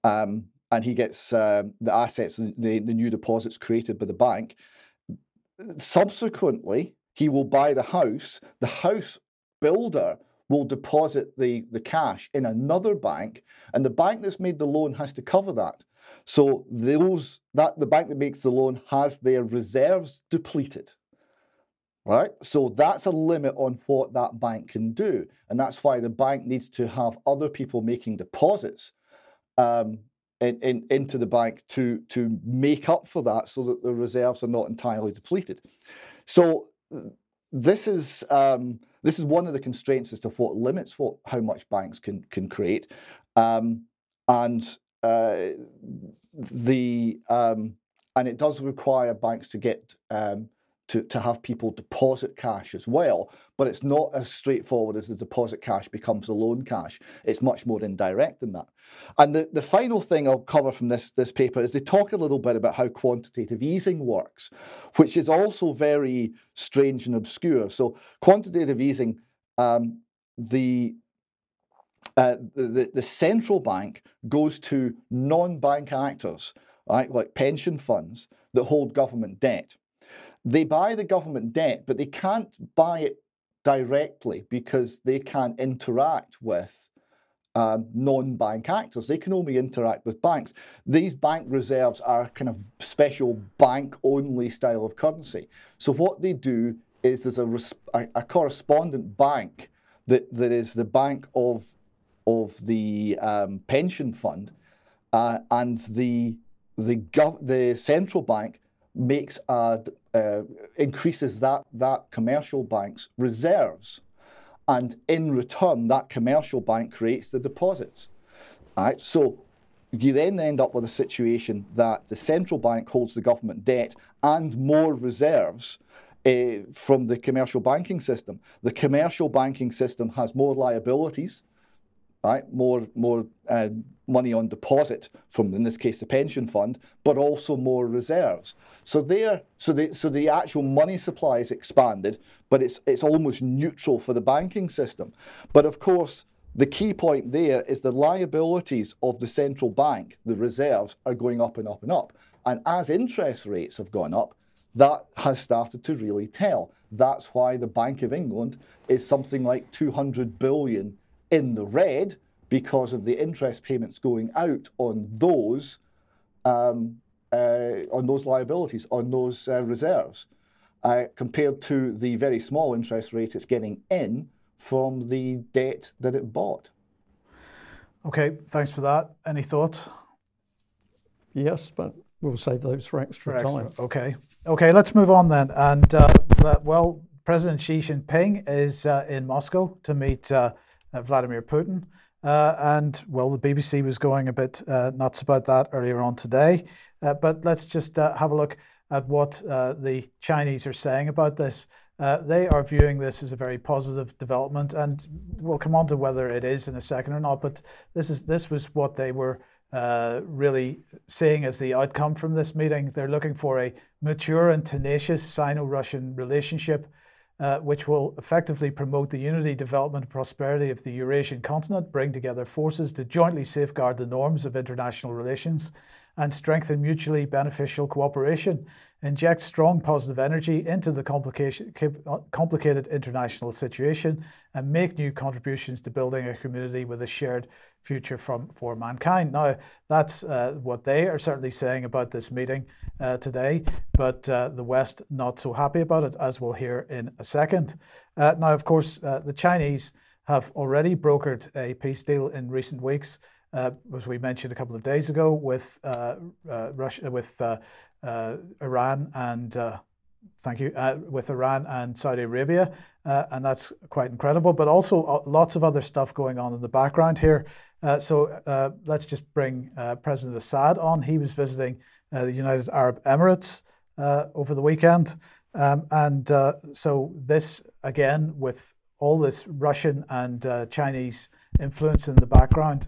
um, and he gets uh, the assets, the, the new deposits created by the bank. Subsequently, he will buy the house. The house builder will deposit the, the cash in another bank, and the bank that's made the loan has to cover that. So those that the bank that makes the loan has their reserves depleted right? So that's a limit on what that bank can do. And that's why the bank needs to have other people making deposits um, in, in, into the bank to, to make up for that so that the reserves are not entirely depleted. So this is um, this is one of the constraints as to what limits what how much banks can can create, um, and uh, the um, and it does require banks to get um, to, to have people deposit cash as well. But it's not as straightforward as the deposit cash becomes the loan cash. It's much more indirect than that. And the, the final thing I'll cover from this, this paper is they talk a little bit about how quantitative easing works, which is also very strange and obscure. So quantitative easing, um, the uh, the, the central bank goes to non-bank actors, right, like pension funds that hold government debt they buy the government debt, but they can't buy it directly because they can't interact with um, non-bank actors. They can only interact with banks. These bank reserves are kind of special bank-only style of currency. So what they do is there's a, a, a correspondent bank that, that is the bank of, of the um, pension fund, uh, and the the, gov- the central bank makes a, uh, increases that that commercial bank's reserves, and in return, that commercial bank creates the deposits. Right, so you then end up with a situation that the central bank holds the government debt and more reserves uh, from the commercial banking system. The commercial banking system has more liabilities right? More more uh, money on deposit from, in this case, the pension fund, but also more reserves. So there, so the so the actual money supply is expanded, but it's it's almost neutral for the banking system. But of course, the key point there is the liabilities of the central bank, the reserves, are going up and up and up. And as interest rates have gone up, that has started to really tell. That's why the Bank of England is something like 200 billion in the red because of the interest payments going out on those um, uh, on those liabilities, on those uh, reserves, uh, compared to the very small interest rate it's getting in from the debt that it bought. Okay, thanks for that. Any thoughts? Yes, but we'll save those for extra, for extra time. Okay. Okay, let's move on then. And uh, well, President Xi Jinping is uh, in Moscow to meet uh, uh, Vladimir Putin. Uh, and well, the BBC was going a bit uh, nuts about that earlier on today. Uh, but let's just uh, have a look at what uh, the Chinese are saying about this. they are viewing this as a very positive development, and we'll come on to whether it is in a second or not. But this is this was what they were really seeing as the outcome from this meeting. They're looking for a mature and tenacious Sino-Russian relationship uh, which will effectively promote the unity, development, and prosperity of the Eurasian continent, bring together forces to jointly safeguard the norms of international relations, and strengthen mutually beneficial cooperation, inject strong positive energy into the complicated international situation, and make new contributions to building a community with a shared future from, for mankind. Now, that's uh, what they are certainly saying about this meeting uh, today, but uh, the West not so happy about it, as we'll hear in a second. Uh, now, of course, uh, the Chinese have already brokered a peace deal in recent weeks. Uh, as we mentioned a couple of days ago, with Russia, with Iran and thank you, uh, with Iran and Saudi Arabia. Uh, and that's quite incredible, but also uh, lots of other stuff going on in the background here. Uh, so uh, let's just bring uh, President Assad on. He was visiting the United Arab Emirates over the weekend. Um, and so, this again, with all this Russian and Chinese influence in the background,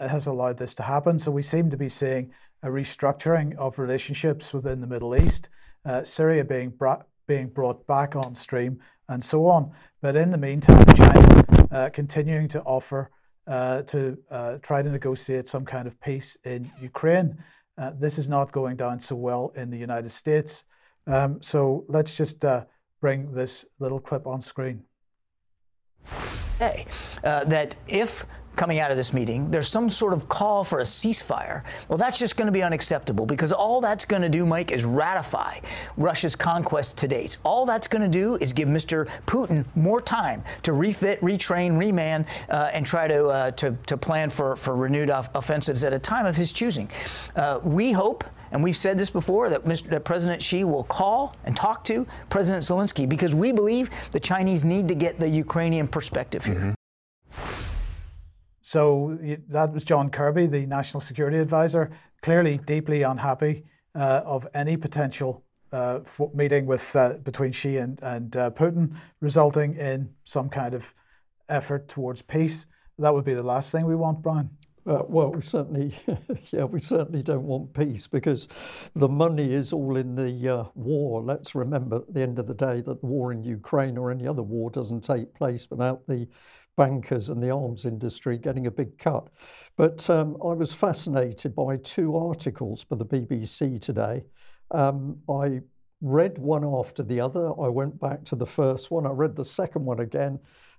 has allowed this to happen. So, we seem to be seeing a restructuring of relationships within the Middle East uh, Syria being brought, being brought back on stream, and so on. But in the meantime, China uh, continuing to offer uh, to uh, try to negotiate some kind of peace in Ukraine. Uh, this is not going down so well in the United States. Um, so let's just uh, bring this little clip on screen. Hey, that if coming out of this meeting, there's some sort of call for a ceasefire. Well, that's just going to be unacceptable because all that's going to do, Mike, is ratify Russia's conquest to date. All that's going to do is give Mr. Putin more time to refit, retrain, reman, uh, and try to, uh, to, to plan for, for renewed off- offensives at a time of his choosing. Uh, we hope and we've said this before that, Mr., that President Xi will call and talk to President Zelensky because we believe the Chinese need to get the Ukrainian perspective here. Mm-hmm. So that was John Kirby, the National Security Advisor, clearly deeply unhappy uh, of any potential uh, meeting with uh, between Xi and, and uh, Putin, resulting in some kind of effort towards peace. That would be the last thing we want, Brian. Uh, well, we certainly, yeah, we certainly don't want peace because the money is all in the uh, war. Let's remember at the end of the day that the war in Ukraine or any other war doesn't take place without the bankers and the arms industry getting a big cut. But um, I was fascinated by two articles for the BBC today. Um, I read one after the other. I went back to the first one. I read the second one again.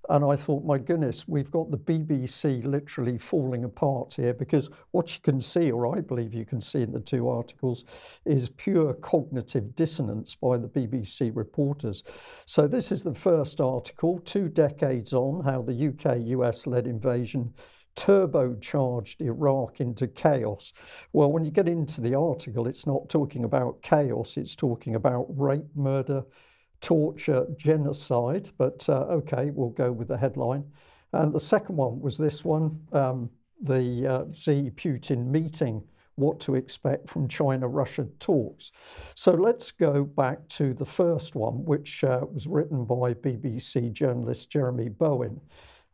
And I thought, my goodness, we've got the BBC literally falling apart here because what you can see, or I believe you can see in the two articles, is pure cognitive dissonance by the BBC reporters. So, this is the first article, two decades on, how the UK US led invasion turbocharged Iraq into chaos. Well, when you get into the article, it's not talking about chaos, it's talking about rape, murder, torture, genocide. But uh, okay, we'll go with the headline. And the second one was this one um, the uh, Xi Putin meeting. What to expect from China Russia talks. So let's go back to the first one, which uh, was written by BBC journalist Jeremy Bowen.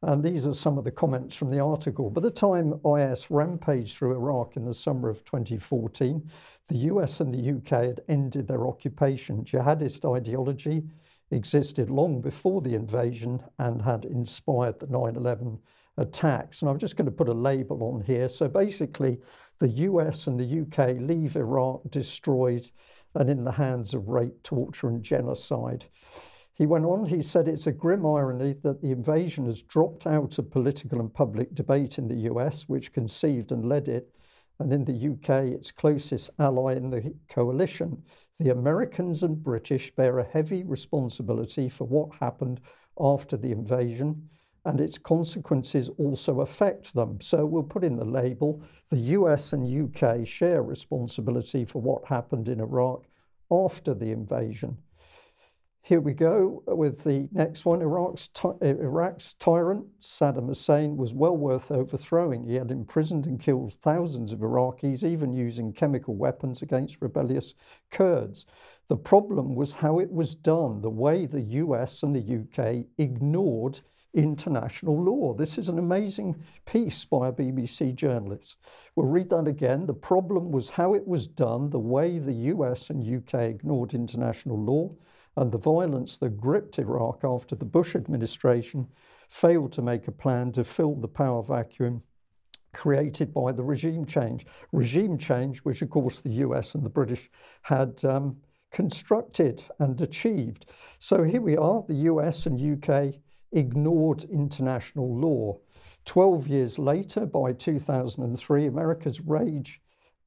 And these are some of the comments from the article. By the time IS rampaged through Iraq in the summer of 2014, the US and the UK had ended their occupation. Jihadist ideology existed long before the invasion and had inspired the 9 11 attacks. And I'm just going to put a label on here. So basically, the US and the UK leave Iraq destroyed and in the hands of rape, torture, and genocide. He went on, he said, It's a grim irony that the invasion has dropped out of political and public debate in the US, which conceived and led it, and in the UK, its closest ally in the coalition. The Americans and British bear a heavy responsibility for what happened after the invasion, and its consequences also affect them. So we'll put in the label the US and UK share responsibility for what happened in Iraq after the invasion. Here we go with the next one. Iraq's, Iraq's tyrant, Saddam Hussein, was well worth overthrowing. He had imprisoned and killed thousands of Iraqis, even using chemical weapons against rebellious Kurds. The problem was how it was done, the way the US and the UK ignored international law. This is an amazing piece by a BBC journalist. We'll read that again. The problem was how it was done, the way the US and UK ignored international law and the violence that gripped Iraq after the Bush administration failed to make a plan to fill the power vacuum created by the regime change. Regime change, which of course the US and the British had um, constructed and achieved. So here we are, the US and UK ignored international law. 12 years later, by 2003, America's rage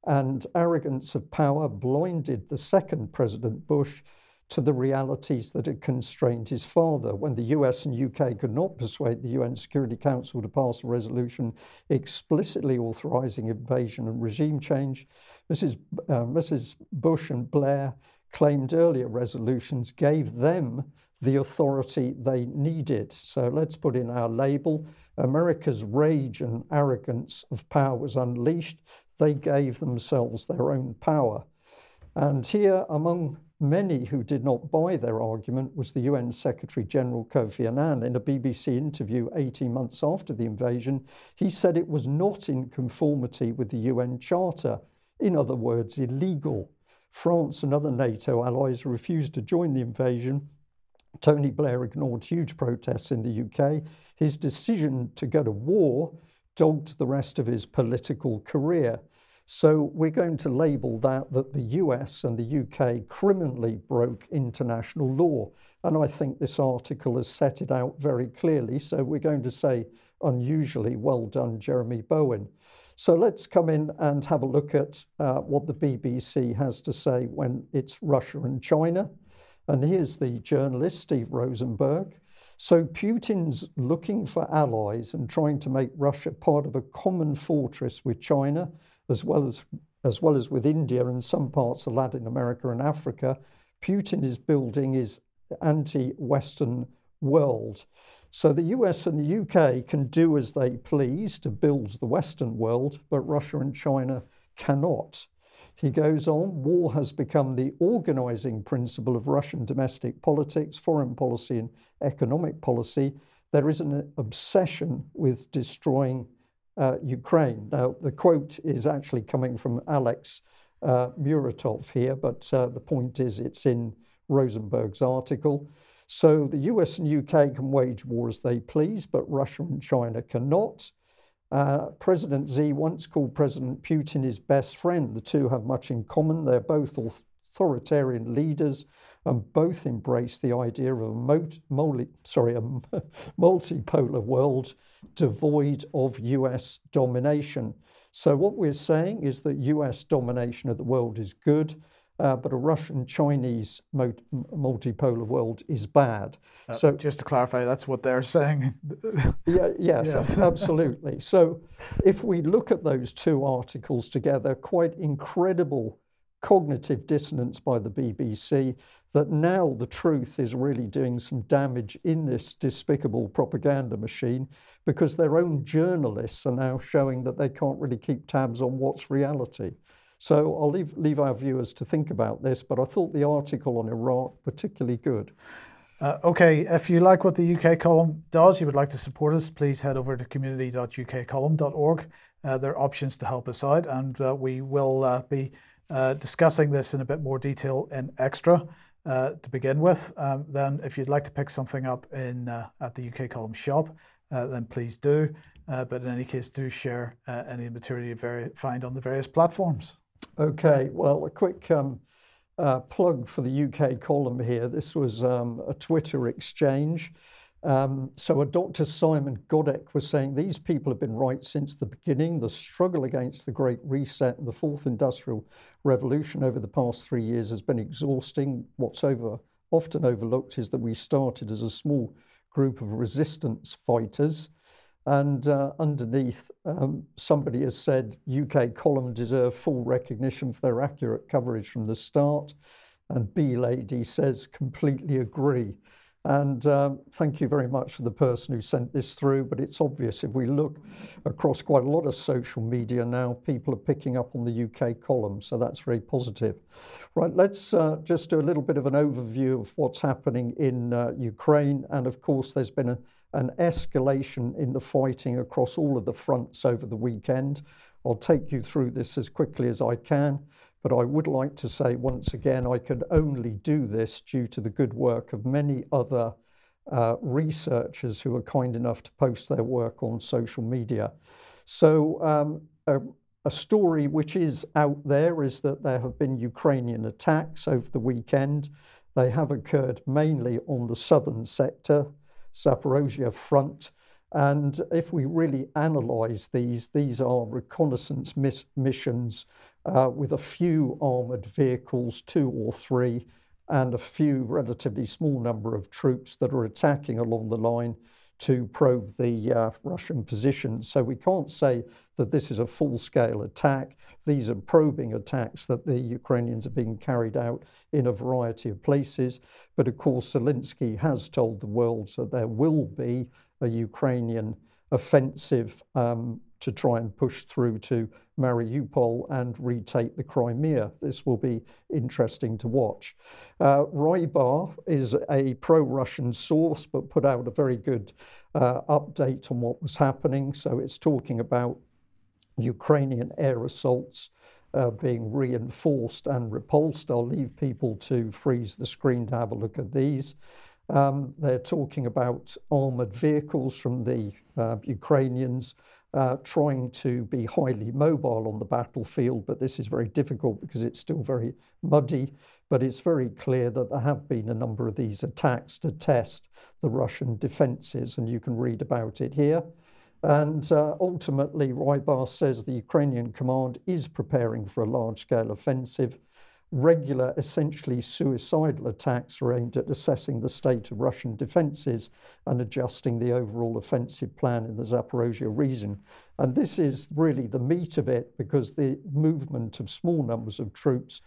and arrogance of power blinded the second President Bush to the realities that had constrained his father. When the US and UK could not persuade the UN Security Council to pass a resolution explicitly authorizing invasion and regime change, Mrs. Uh, Mrs. Bush and Blair claimed earlier resolutions gave them the authority they needed. So let's put in our label America's rage and arrogance of power was unleashed. They gave themselves their own power. And here, among Many who did not buy their argument was the UN Secretary General Kofi Annan. In a BBC interview 18 months after the invasion, he said it was not in conformity with the UN Charter, in other words, illegal. France and other NATO allies refused to join the invasion. Tony Blair ignored huge protests in the UK. His decision to go to war dogged the rest of his political career. So we're going to label that that the US and the UK criminally broke international law. And I think this article has set it out very clearly. So we're going to say unusually well done, Jeremy Bowen. So let's come in and have a look at uh, what the BBC has to say when it's Russia and China. And here's the journalist, Steve Rosenberg. So Putin's looking for allies and trying to make Russia part of a common fortress with China as well as as well as with India and some parts of Latin America and Africa, Putin is building his anti-Western world. So the US and the UK can do as they please to build the Western world, but Russia and China cannot. He goes on, war has become the organizing principle of Russian domestic politics, foreign policy, and economic policy. There is an obsession with destroying uh, Ukraine. Now, the quote is actually coming from Alex uh, Muratov here, but uh, the point is it's in Rosenberg's article. So the US and UK can wage war as they please, but Russia and China cannot. Uh, President Xi once called President Putin his best friend. The two have much in common. They're both authoritarian leaders and both embrace the idea of a, sorry, a multipolar world devoid of US domination. So, what we're saying is that US domination of the world is good. Uh, but a Russian Chinese multipolar world is bad. Uh, so, just to clarify, that's what they're saying. yeah, yes, yes. absolutely. So, if we look at those two articles together, quite incredible cognitive dissonance by the BBC that now the truth is really doing some damage in this despicable propaganda machine because their own journalists are now showing that they can't really keep tabs on what's reality. So I'll leave, leave our viewers to think about this, but I thought the article on Iraq particularly good. Uh, okay, if you like what the UK column does, you would like to support us, please head over to community.ukcolumn.org. Uh, there are options to help us out, and uh, we will uh, be uh, discussing this in a bit more detail in extra uh, to begin with. Um, then, if you'd like to pick something up in uh, at the UK Column shop, uh, then please do. Uh, but in any case, do share any material you find on the various platforms. Okay. Well, a quick. Um, plug for the UK column here. This was um, a Twitter exchange um, so a Dr. Simon Goddek was saying these people have been right since the beginning. The struggle against the Great Reset and the Fourth Industrial Revolution over the past three years has been exhausting. What's over, often overlooked is that we started as a small group of resistance fighters. And uh, underneath, um, somebody has said UK column deserve full recognition for their accurate coverage from the start. And B Lady says, completely agree. And um, thank you very much for the person who sent this through. But it's obvious if we look across quite a lot of social media now, people are picking up on the UK column. So that's very positive. Right, let's uh, just do a little bit of an overview of what's happening in uh, Ukraine. And of course, there's been a, an escalation in the fighting across all of the fronts over the weekend. I'll take you through this as quickly as I can. But I would like to say once again, I could only do this due to the good work of many other uh, researchers who are kind enough to post their work on social media. So, um, a, a, story which is out there is that there have been Ukrainian attacks over the weekend. They have occurred mainly on the southern sector, Zaporozhia front. And if we really analyze these, these are reconnaissance miss- missions uh, with a few armored vehicles, two or three, and a few relatively small number of troops that are attacking along the line to probe the uh, Russian positions. So we can't say that this is a full scale attack. These are probing attacks that the Ukrainians are being carried out in a variety of places. But of course, Zelensky has told the world that there will be a Ukrainian offensive um, to try and push through to Mariupol and retake the Crimea. This will be interesting to watch. Uh, is a pro Russian source, but put out a very good uh, update on what was happening. So it's talking about Ukrainian air assaults. Uh, being reinforced and repulsed. I'll leave people to freeze the screen to have a look at these. Um, they're talking about armored vehicles from the uh, Ukrainians uh, trying to be highly mobile on the battlefield, but this is very difficult because it's still very muddy. But it's very clear that there have been a number of these attacks to test the Russian defences, and you can read about it here. And uh, ultimately, Rybar says the Ukrainian command is preparing for a large scale offensive regular, essentially suicidal attacks are aimed at assessing the state of Russian defences and adjusting the overall offensive plan in the Zaporozhye region. And this is really the meat of it because the movement of small numbers of troops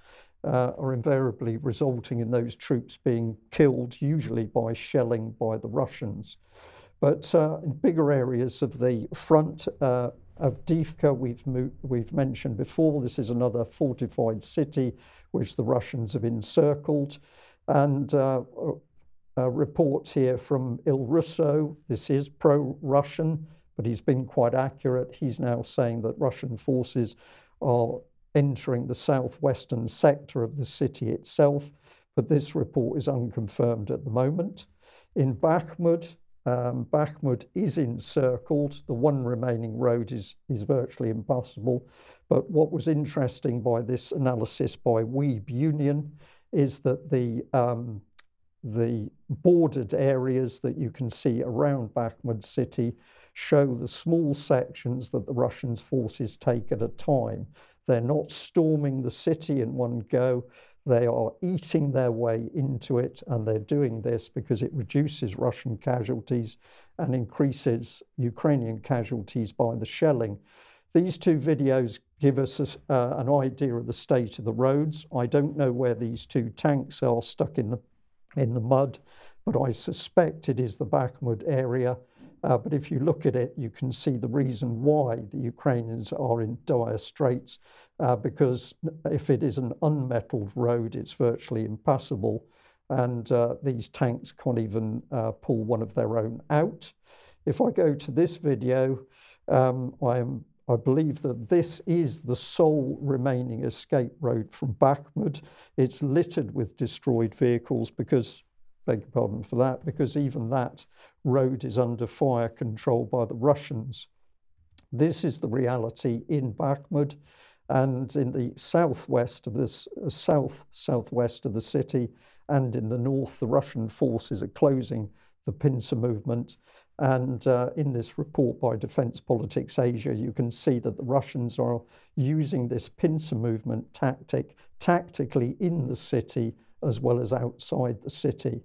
uh, are invariably resulting in those troops being killed, usually by shelling by the Russians. But uh, in bigger areas of the front, uh, Avdiivka, we've, mo- we've mentioned before, this is another fortified city which the Russians have encircled. And uh, a report here from Il Russo, this is pro Russian, but he's been quite accurate. He's now saying that Russian forces are entering the southwestern sector of the city itself, but this report is unconfirmed at the moment. In Bakhmut, um, Bakhmut is encircled. The one remaining road is, is virtually impassable. But what was interesting by this analysis by Weeb Union is that the um, the bordered areas that you can see around Bakhmut city show the small sections that the Russians forces take at a time. They're not storming the city in one go. They are eating their way into it, and they're doing this because it reduces Russian casualties and increases Ukrainian casualties by the shelling. These two videos give us a, uh, an idea of the state of the roads. I don't know where these two tanks are stuck in the in the mud, but I suspect it is the Bakhmut area uh, but if you look at it, you can see the reason why the Ukrainians are in dire straits, uh, because if it is an unmetalled road, it's virtually impassable, and uh, these tanks can't even uh, pull one of their own out. If I go to this video, um, I am I believe that this is the sole remaining escape road from Bakhmut. It's littered with destroyed vehicles because beg your pardon for that, because even that road is under fire control by the Russians. This is the reality in Bakhmut and in the southwest of this uh, south southwest of the city and in the north. The Russian forces are closing the pincer movement. And uh, in this report by Defense Politics Asia you can see that the Russians are using this pincer movement tactic tactically in the city as well as outside the city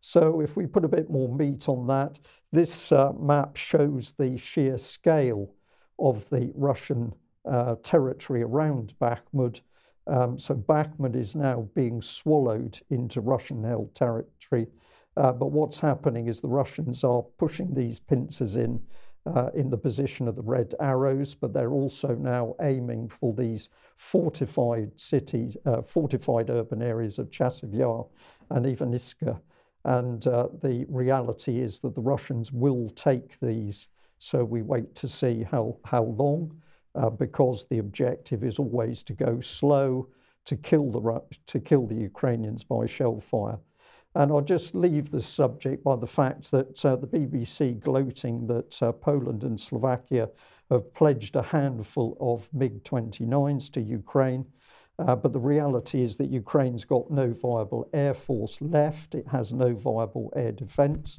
so if we put a bit more meat on that, this uh, map shows the sheer scale of the Russian uh, territory around Bakhmut. Um, so Bakhmut is now being swallowed into Russian-held territory. Uh, but what's happening is the Russians are pushing these pincers in uh, in the position of the red arrows, but they're also now aiming for these fortified cities, uh, fortified urban areas of Chasiv Yar and Ivaniska. And uh, the reality is that the Russians will take these. So we wait to see how, how long, uh, because the objective is always to go slow, to kill the, to kill the Ukrainians by shell fire. And I'll just leave the subject by the fact that uh, the BBC gloating that uh, Poland and Slovakia have pledged a handful of MiG 29s to Ukraine. Uh, but the reality is that Ukraine's got no viable air force left. It has no viable air defense.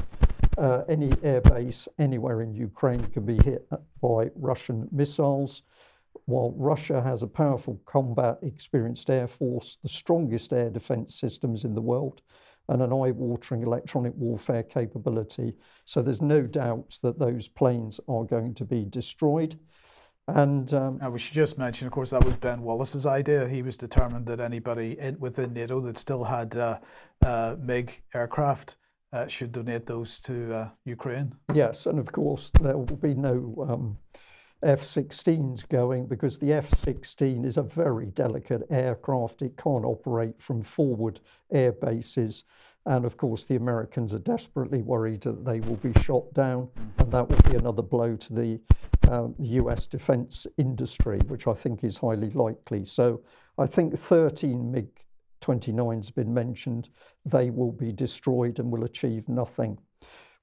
Uh, any airbase anywhere in Ukraine can be hit by Russian missiles. While Russia has a powerful combat experienced air force, the strongest air defense systems in the world, and an eye watering electronic warfare capability. So there's no doubt that those planes are going to be destroyed. And um, we should just mention, of course, that was Ben Wallace's idea. He was determined that anybody in, within NATO that still had uh, uh, MiG aircraft uh, should donate those to uh, Ukraine. Yes, and of course, there will be no um, F 16s going because the F 16 is a very delicate aircraft. It can't operate from forward air bases. And of course, the Americans are desperately worried that they will be shot down, and that will be another blow to the uh, US defense industry, which I think is highly likely. So I think 13 MiG 29s have been mentioned. They will be destroyed and will achieve nothing.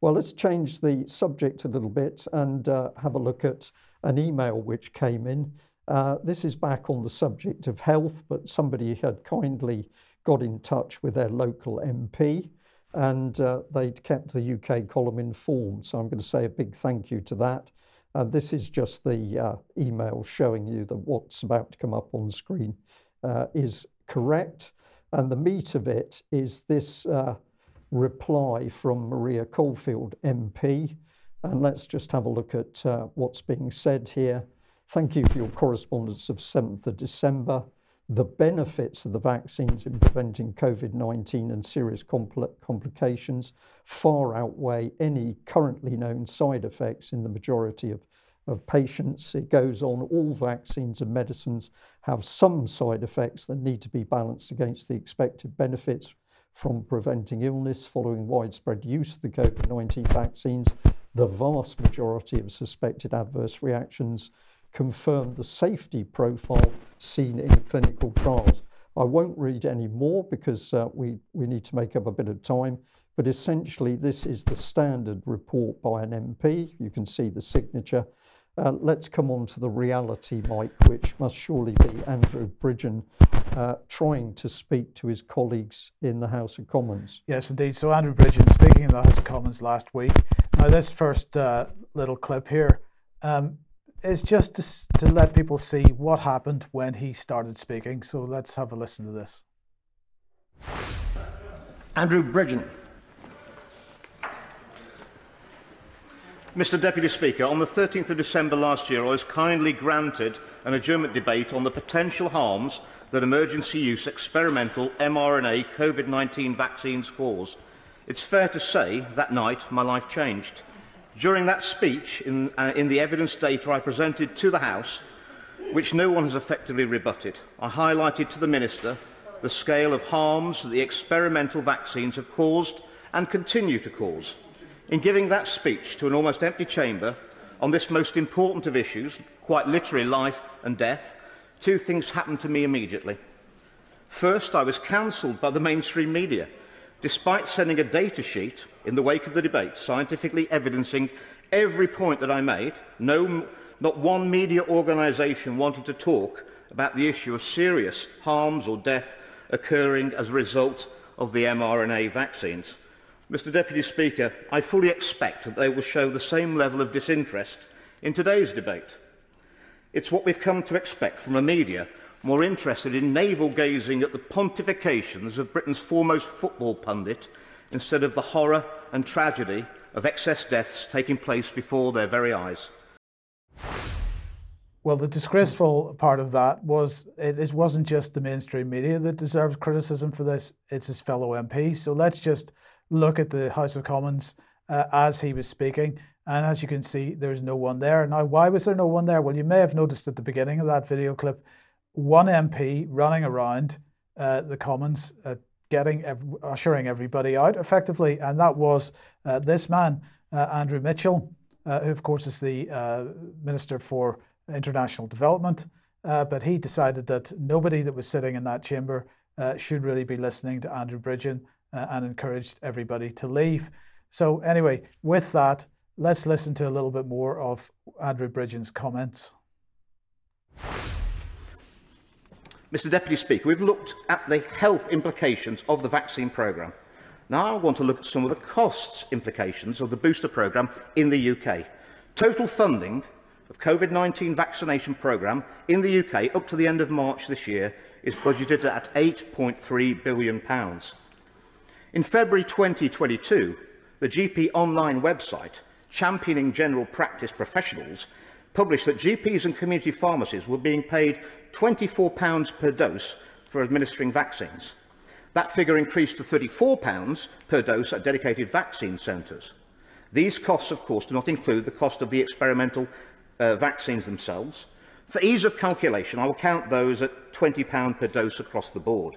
Well, let's change the subject a little bit and uh, have a look at an email which came in. Uh, this is back on the subject of health, but somebody had kindly got in touch with their local MP and uh, they'd kept the UK column informed. So I'm going to say a big thank you to that. And this is just the uh, email showing you that what's about to come up on screen uh, is correct. And the meat of it is this uh, reply from Maria Caulfield MP. And let's just have a look at uh, what's being said here. Thank you for your correspondence of 7th of December. The benefits of the vaccines in preventing COVID 19 and serious compl- complications far outweigh any currently known side effects in the majority of, of patients. It goes on, all vaccines and medicines have some side effects that need to be balanced against the expected benefits from preventing illness following widespread use of the COVID 19 vaccines. The vast majority of suspected adverse reactions confirm the safety profile seen in clinical trials. I won't read any more because uh, we, we need to make up a bit of time, but essentially, this is the standard report by an MP. You can see the signature. Uh, let's come on to the reality, Mike, which must surely be Andrew Bridgen uh, trying to speak to his colleagues in the House of Commons. Yes, indeed. So, Andrew Bridgen speaking in the House of Commons last week. Now, this first uh, little clip here um, is just to, to let people see what happened when he started speaking. So, let's have a listen to this. Andrew Bridgen. Mr Deputy Speaker, on the 13th of December last year, I was kindly granted an adjournment debate on the potential harms that emergency use experimental mRNA COVID 19 vaccines cause. It's fair to say that night my life changed. During that speech, in, uh, in the evidence data I presented to the House, which no one has effectively rebutted, I highlighted to the Minister the scale of harms that the experimental vaccines have caused and continue to cause. In giving that speech to an almost empty chamber on this most important of issues, quite literally life and death, two things happened to me immediately. First, I was cancelled by the mainstream media – despite sending a data sheet in the wake of the debate scientifically evidencing every point that I made, no, not one media organisation wanted to talk about the issue of serious harms or death occurring as a result of the mRNA vaccines. Mr Deputy Speaker, I fully expect that they will show the same level of disinterest in today's debate. It's what we've come to expect from a media more interested in navel-gazing at the pontifications of Britain's foremost football pundit instead of the horror and tragedy of excess deaths taking place before their very eyes. Well, the disgraceful part of that was it wasn't just the mainstream media that deserves criticism for this, it's his fellow MPs. So let's just look at the House of Commons uh, as he was speaking. And as you can see, there's no one there. Now, why was there no one there? Well, you may have noticed at the beginning of that video clip, one MP running around uh, the Commons, uh, getting ushering everybody out effectively, and that was uh, this man, uh, Andrew Mitchell, uh, who of course is the Minister for International Development. but he decided that nobody that was sitting in that chamber should really be listening to Andrew Bridgen uh, and encouraged everybody to leave. So, anyway, with that, let's listen to a little bit more of Andrew Bridgen's comments. Mr Deputy Speaker, we've looked at the health implications of the vaccine programme. Now I want to look at some of the costs implications of the booster programme in the UK. Total funding of COVID-19 vaccination programme in the UK up to the end of March this year is budgeted at £8.3 billion. In February 2022, the GP online website, Championing General Practice Professionals, published that GPs and community pharmacies were being paid £24 per dose for administering vaccines. That figure increased to £34 per dose at dedicated vaccine centres. These costs, of course, do not include the cost of the experimental uh, vaccines themselves. For ease of calculation, I will count those at £20 per dose across the board.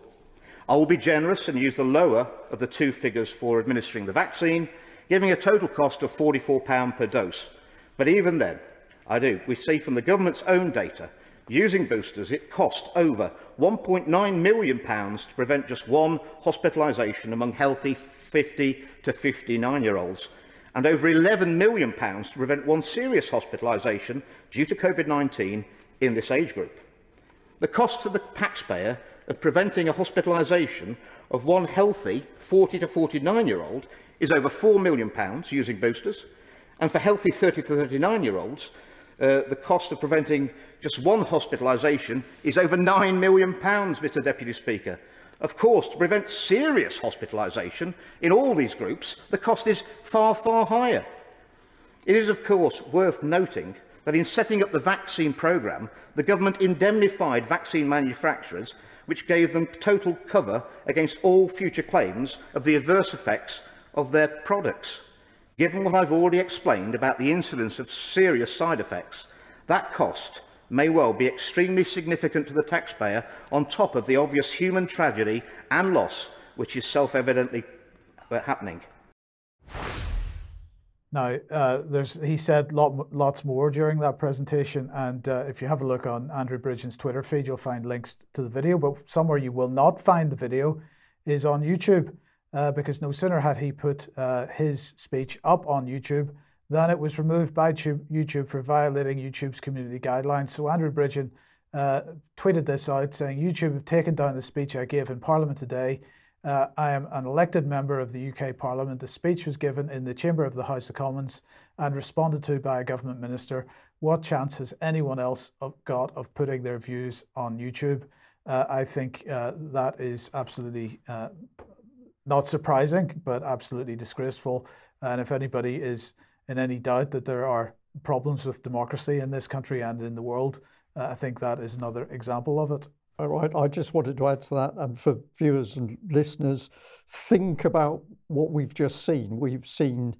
I will be generous and use the lower of the two figures for administering the vaccine, giving a total cost of £44 per dose. But even then, I do, we see from the government's own data Using boosters, it cost over £1.9 million to prevent just one hospitalisation among healthy 50 to 59-year-olds and over £11 million to prevent one serious hospitalisation due to COVID-19 in this age group. The cost to the taxpayer of preventing a hospitalisation of one healthy 40 to 49-year-old is over £4 million using boosters, and for healthy 30 to 39-year-olds, uh, the cost of preventing Just one hospitalisation is over £9 million, Mr Deputy Speaker. Of course, to prevent serious hospitalisation in all these groups, the cost is far, far higher. It is, of course, worth noting that in setting up the vaccine programme, the government indemnified vaccine manufacturers, which gave them total cover against all future claims of the adverse effects of their products. Given what I've already explained about the incidence of serious side effects, that cost may well be extremely significant to the taxpayer on top of the obvious human tragedy and loss which is self-evidently uh, happening. Now, uh, he said lot, lots more during that presentation, and uh, if you have a look on Andrew Bridgen's Twitter feed, you'll find links to the video. But somewhere you will not find the video is on YouTube, uh, because no sooner had he put uh, his speech up on YouTube than it was removed by YouTube for violating YouTube's community guidelines. So Andrew Bridgen uh, tweeted this out saying, YouTube have taken down the speech I gave in Parliament today. Uh, I am an elected member of the UK Parliament. The speech was given in the chamber of the House of Commons and responded to by a government minister. What chance has anyone else got of putting their views on YouTube? Uh, I think uh, that is absolutely uh, not surprising, but absolutely disgraceful. And if anybody is in any doubt that there are problems with democracy in this country and in the world. Uh, I think that is another example of it. All right. I just wanted to add to that, and for viewers and listeners, think about what we've just seen. We've seen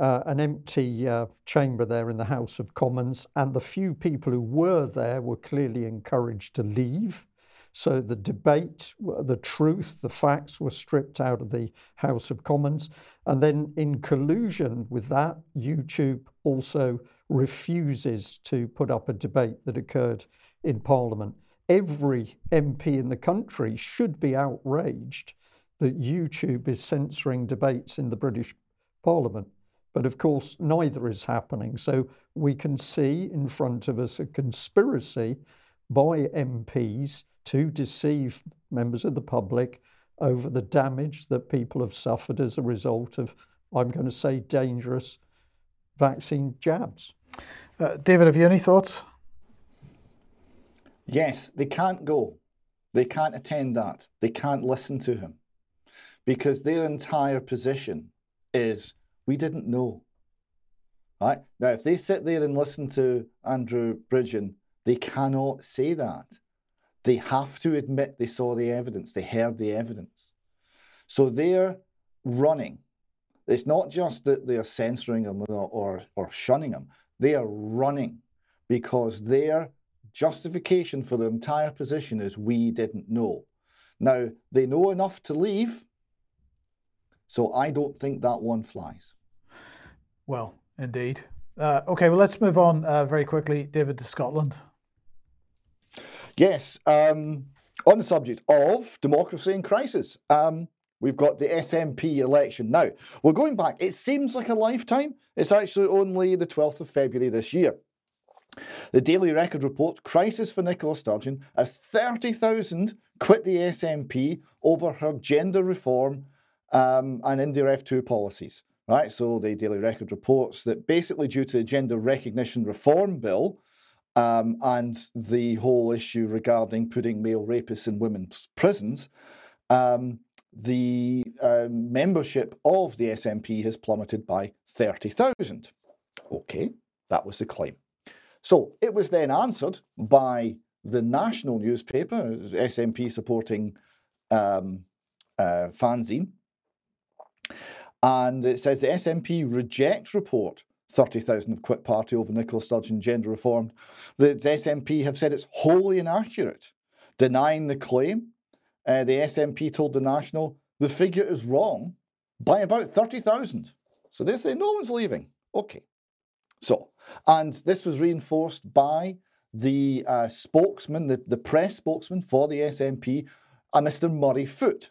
uh, an empty uh, chamber there in the House of Commons, and the few people who were there were clearly encouraged to leave. So the debate, the truth, the facts were stripped out of the House of Commons. And then, in collusion with that, YouTube also refuses to put up a debate that occurred in Parliament. Every MP in the country should be outraged that YouTube is censoring debates in the British Parliament. But of course, neither is happening. So we can see in front of us a conspiracy by MPs to deceive members of the public over the damage that people have suffered as a result of, I'm going to say, dangerous vaccine jabs. Uh, David, have you any thoughts? Yes, they can't go. They can't attend that. They can't listen to him because their entire position is we didn't know. Right? Now, if they sit there and listen to Andrew Bridgen, they cannot say that they have to admit they saw the evidence, they heard the evidence. So they're running. It's not just that they're censoring them or, or, or shunning them, they are running because their justification for the entire position is we didn't know. Now, they know enough to leave, so I don't think that one flies. Well, indeed. Uh, okay, well, let's move on uh, very quickly, David, to Scotland. Yes, um, on the subject of democracy in crisis. Um, we've got the SNP election. Now, we're going back. It seems like a lifetime. It's actually only the 12th of February this year. The Daily Record reports crisis for Nicola Sturgeon as 30,000 quit the SNP over her gender reform um, and IndyRef 2 policies. Right, so the Daily Record reports that basically due to the Gender Recognition Reform Bill um, and the whole issue regarding putting male rapists in women's prisons, um, the uh, membership of the SNP has plummeted by 30,000. Okay, that was the claim. So it was then answered by the national newspaper, SNP supporting um, uh, fanzine. And it says the SNP rejects report 30,000 have quit party over Nicola Sturgeon gender reform. The, SNP have said it's wholly inaccurate, denying the claim. Uh, the SNP told the National the figure is wrong by about 30,000. So they say no one's leaving. Okay. So, and this was reinforced by the uh, spokesman, the, the press spokesman for the SNP, a Mr. Murray Foote,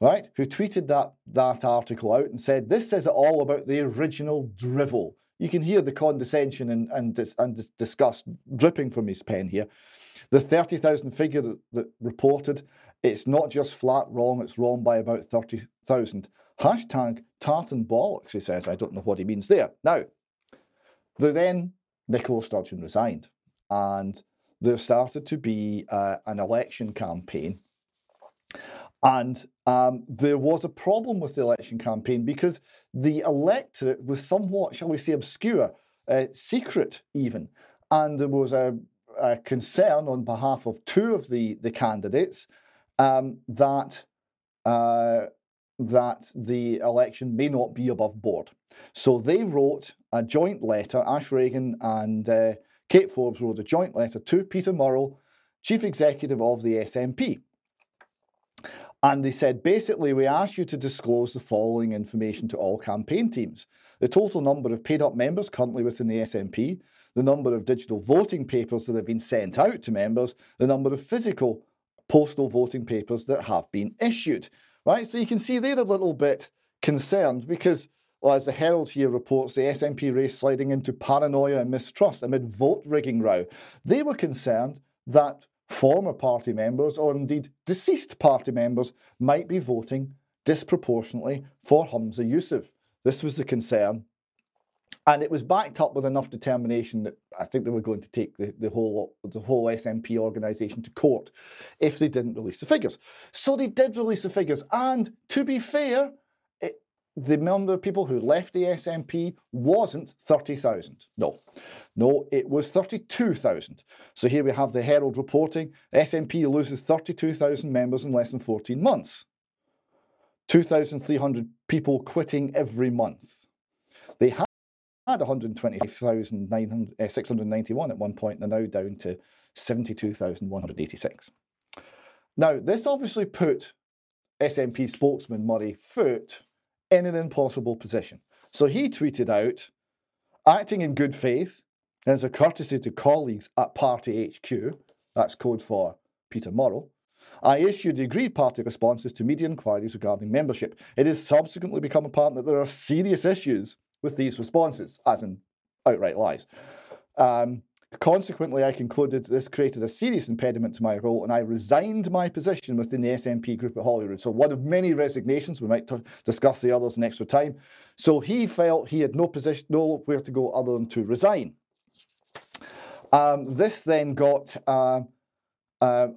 right, who tweeted that, that article out and said, This says it all about the original drivel. You can hear the condescension and, and, dis, and dis, disgust dripping from his pen here. The 30,000 figure that, that reported, it's not just flat wrong, it's wrong by about 30,000. Hashtag tartan bollocks, he says. I don't know what he means there. Now, the then Nicola Sturgeon resigned, and there started to be uh, an election campaign. And um, there was a problem with the election campaign because the electorate was somewhat, shall we say, obscure, uh, secret even. And there was a, a, concern on behalf of two of the, the candidates um, that uh, that the election may not be above board. So they wrote a joint letter, Ash Regan and uh, Kate Forbes wrote a joint letter to Peter Murrell, Chief Executive of the SNP. And they said, basically, we ask you to disclose the following information to all campaign teams the total number of paid up members currently within the SNP, the number of digital voting papers that have been sent out to members, the number of physical postal voting papers that have been issued right? So you can see they're a little bit concerned because, well, as the Herald here reports, the SNP race sliding into paranoia and mistrust amid vote rigging row. They were concerned that former party members, or indeed deceased party members, might be voting disproportionately for Humza Yousaf. This was the concern and it was backed up with enough determination that I think they were going to take the, the whole the whole SNP organisation to court if they didn't release the figures. So they did release the figures, and to be fair, it, the number of people who left the SNP wasn't thirty thousand. No, no, it was thirty-two thousand. So here we have the Herald reporting: SNP loses thirty-two thousand members in less than fourteen months. Two thousand three hundred people quitting every month. They had 125,691 uh, at one point, and are now down to 72,186. Now, this obviously put SNP spokesman Murray Foote in an impossible position. So he tweeted out, acting in good faith, as a courtesy to colleagues at Party HQ, that's code for Peter Murrell, I issued agreed party responses to media inquiries regarding membership. It has subsequently become apparent that there are serious issues with these responses, as in outright lies. Um, consequently, I concluded this created a serious impediment to my role, and I resigned my position within the SNP group at Holyrood. So, one of many resignations. We might t- discuss the others in extra time. So, he felt he had no position, nowhere to go other than to resign. Um, this then got uh, uh,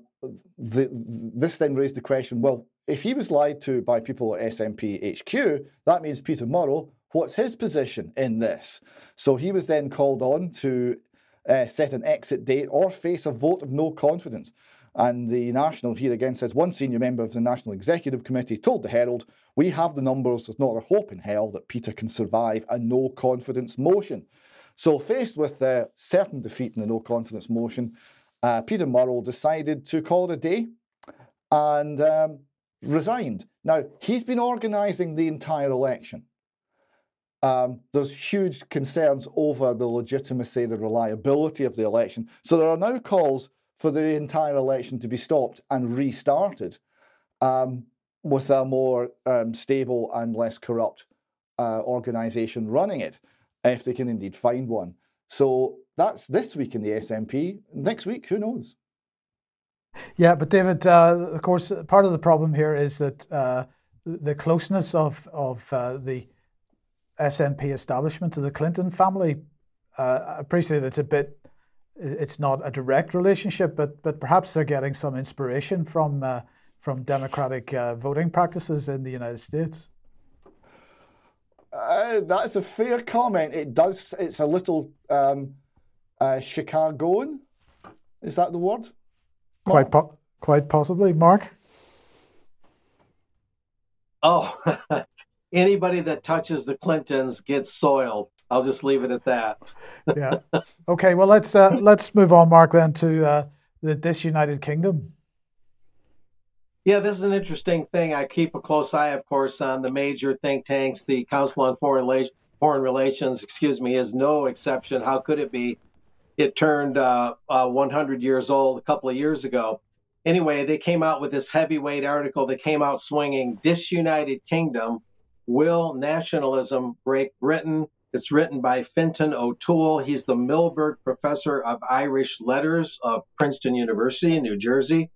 the, this then raised the question: Well, if he was lied to by people at SNP HQ, that means Peter Murrell What's his position in this? So he was then called on to uh, set an exit date or face a vote of no confidence. And the National here again says one senior member of the National Executive Committee told the Herald, We have the numbers, there's not a hope in hell that Peter can survive a no confidence motion. So, faced with a certain defeat in the no confidence motion, uh, Peter Murrell decided to call it a day and um, resigned. Now, he's been organising the entire election um, there's huge concerns over the legitimacy, the reliability of the election. So there are now calls for the entire election to be stopped and restarted. Um, with a more um, stable and less corrupt uh, organisation running it, if they can indeed find one. So that's this week in the SNP. Next week, who knows? Yeah, but David, uh, of course, part of the problem here is that uh, the closeness of of uh, the SNP establishment to the Clinton family. Uh, I appreciate it's a bit, it's not a direct relationship, but but perhaps they're getting some inspiration from uh, from democratic uh, voting practices in the United States. That's a fair comment. It does. It's a little um, Chicagoan. Is that the word? Quite, po- quite possibly, Mark. Oh, anybody that touches the Clintons gets soiled. I'll just leave it at that. yeah. Okay. Well, let's uh, let's move on, Mark, then to uh, the disunited kingdom. Yeah, this is an interesting thing. I keep a close eye, of course, on the major think tanks. The Council on Foreign, Foreign Relations, excuse me, is no exception. How could it be? It turned uh, uh 100 years old a couple of years ago anyway, they came out with this heavyweight article that came out swinging Disunited Kingdom Will Nationalism Break Britain? It's written by Fintan O'Toole. He's the Milberg Professor of Irish Letters of Princeton University in New Jersey.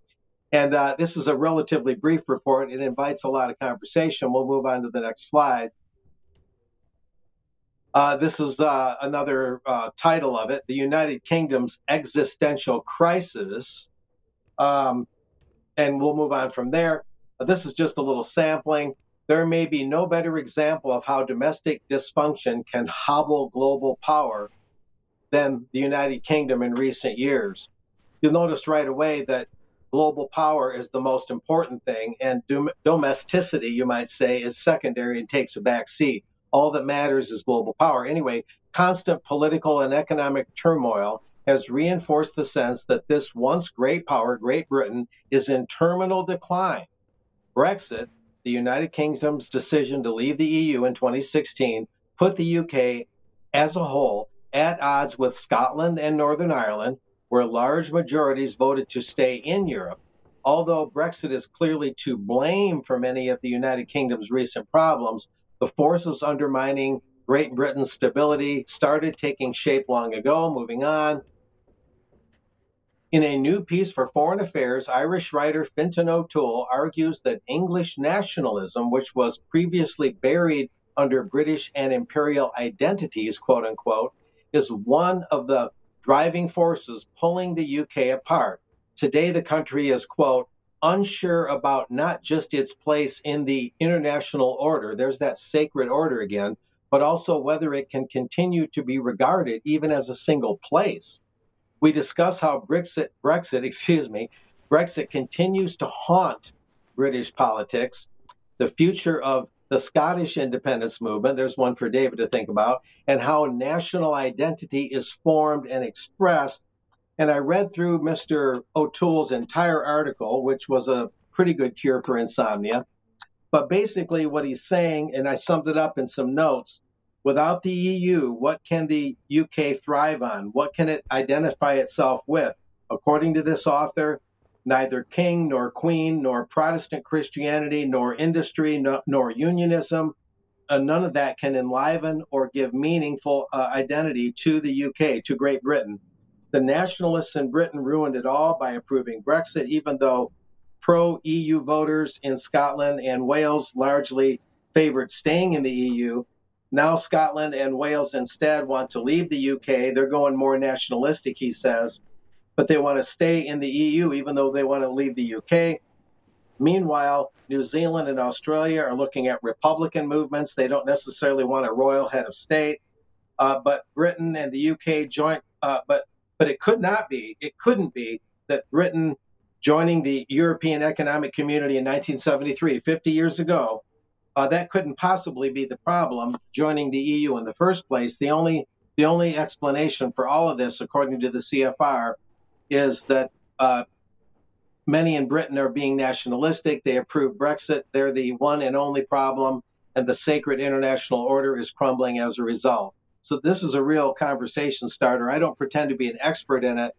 And uh, this is a relatively brief report. It invites a lot of conversation. We'll move on to the next slide. Uh, this is uh, another uh, title of it The United Kingdom's Existential Crisis um, and we'll move on from there. This is just a little sampling. There may be no better example of how domestic dysfunction can hobble global power than the United Kingdom in recent years. You'll notice right away that global power is the most important thing, and dom- domesticity, you might say, is secondary and takes a back seat. All that matters is global power. Anyway, constant political and economic turmoil has reinforced the sense that this once great power, Great Britain, is in terminal decline. Brexit, the United Kingdom's decision to leave the EU in 2016, put the UK as a whole at odds with Scotland and Northern Ireland, where large majorities voted to stay in Europe. Although Brexit is clearly to blame for many of the United Kingdom's recent problems, the forces undermining Great Britain's stability started taking shape long ago. Moving on, in a new piece for Foreign Affairs, Irish writer Fintan O'Toole argues that English nationalism, which was previously buried under British and imperial identities, quote unquote, is one of the driving forces pulling the UK apart. Today, the country is, quote, unsure about not just its place in the international order, there's that sacred order again, but also whether it can continue to be regarded even as a single place we discuss how Brexit, Brexit, excuse me, Brexit continues to haunt British politics, the future of the Scottish independence movement, there's one for David to think about, and how national identity is formed and expressed. And I read through Mr. O'Toole's entire article, which was a pretty good cure for insomnia. But basically, what he's saying, and I summed it up in some notes, Without the EU, what can the UK thrive on? What can it identify itself with? According to this author, neither king nor queen, nor Protestant Christianity, nor industry, no, nor unionism, uh, none of that can enliven or give meaningful uh, identity to the UK, to Great Britain. The nationalists in Britain ruined it all by approving Brexit, even though pro EU voters in Scotland and Wales largely favored staying in the EU. Now Scotland and Wales instead want to leave the UK. They're going more nationalistic, he says, but they want to stay in the EU even though they want to leave the UK. Meanwhile, New Zealand and Australia are looking at Republican movements. They don't necessarily want a royal head of state, uh, but Britain and the UK joint. Uh, but but it could not be. It couldn't be that Britain joining the European Economic Community in 1973, 50 years ago, uh, that couldn't possibly be the problem joining the EU in the first place. The only the only explanation for all of this, according to the CFR, is that uh, many in Britain are being nationalistic. They approve Brexit. They're the one and only problem, and the sacred international order is crumbling as a result. So this is a real conversation starter. I don't pretend to be an expert in it,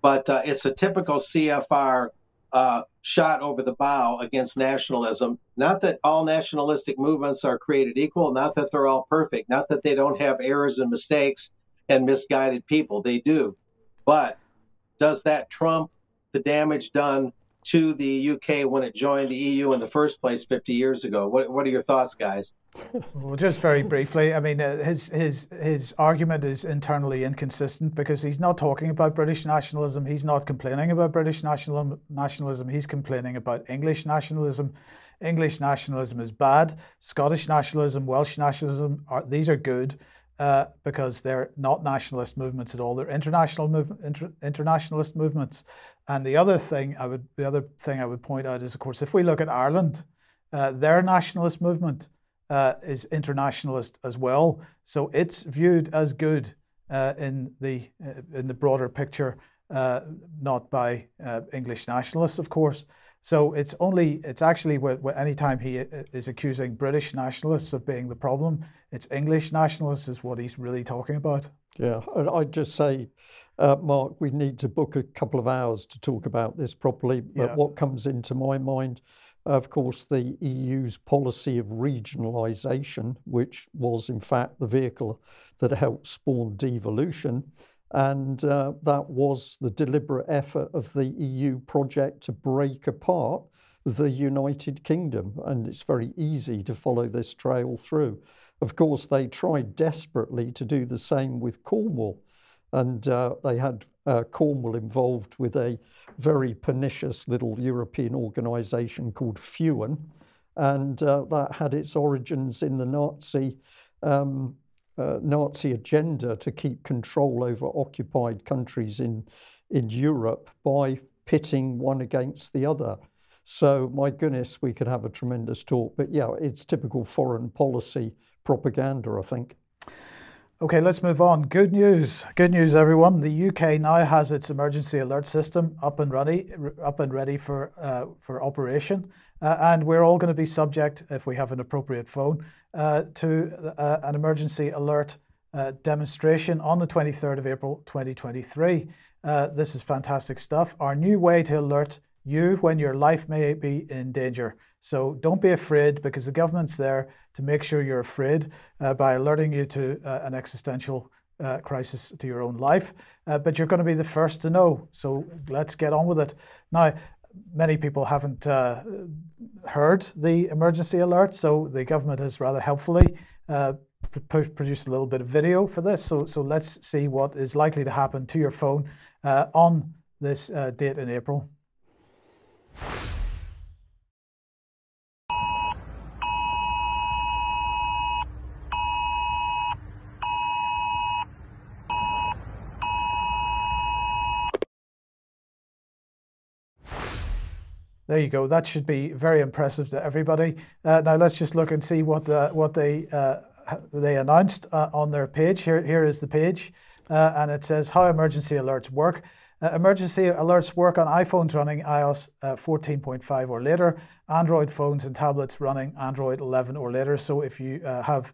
but uh, it's a typical CFR uh, shot over the bow against nationalism. Not that all nationalistic movements are created equal, not that they're all perfect, not that they don't have errors and mistakes and misguided people. They do. But does that trump the damage done to the UK when it joined the EU in the first place 50 years ago? What, what are your thoughts, guys? Well, just very briefly, I mean, uh, his his his argument is internally inconsistent because he's not talking about British nationalism. He's not complaining about British national nationalism. He's complaining about English nationalism. English nationalism is bad. Scottish nationalism, Welsh nationalism, are, these are good uh, because they're not nationalist movements at all. They're international inter, internationalist movements. And the other thing I would the other thing I would point out is, of course, if we look at Ireland, uh, their nationalist movement uh, is internationalist as well. So it's viewed as good uh, in the uh, in the broader picture, uh, not by English nationalists, of course. So it's only it's actually anytime he is accusing British nationalists of being the problem, it's English nationalists is what he's really talking about. Yeah, I'd just say, uh, Mark, we need to book a couple of hours to talk about this properly. But yeah. what comes into my mind of course, the EU's policy of regionalisation, which was in fact the vehicle that helped spawn devolution. And uh, that was the deliberate effort of the EU project to break apart the United Kingdom. And it's very easy to follow this trail through. Of course, they tried desperately to do the same with Cornwall. And uh, they had uh, Cornwall involved with a very pernicious little European organisation called FEUN, and uh, that had its origins in the Nazi um, uh, Nazi agenda to keep control over occupied countries in in Europe by pitting one against the other. So my goodness, we could have a tremendous talk. But yeah, it's typical foreign policy propaganda, I think. Okay, let's move on. Good news. Good news, everyone. The UK now has its emergency alert system up and ready, up and ready for uh, for operation, uh, and we're all going to be subject, if we have an appropriate phone, uh, to uh, an emergency alert uh, demonstration on the 23rd of April, 2023. Uh, this is fantastic stuff. Our new way to alert you when your life may be in danger. So don't be afraid because the government's there to make sure you're afraid uh, by alerting you to uh, an existential uh, crisis to your own life. Uh, but you're going to be the first to know. So let's get on with it. Now, many people haven't uh, heard the emergency alert, so the government has rather helpfully uh, produced a little bit of video for this. So, so let's see what is likely to happen to your phone on this date in April. There you go. That should be very impressive to everybody. Uh, now let's just look and see what the what they uh, they announced uh, on their page. Here here is the page, uh, and it says how emergency alerts work. Uh, emergency alerts work on iPhones running iOS uh, 14.5 or later, Android phones and tablets running Android 11 or later. So if you have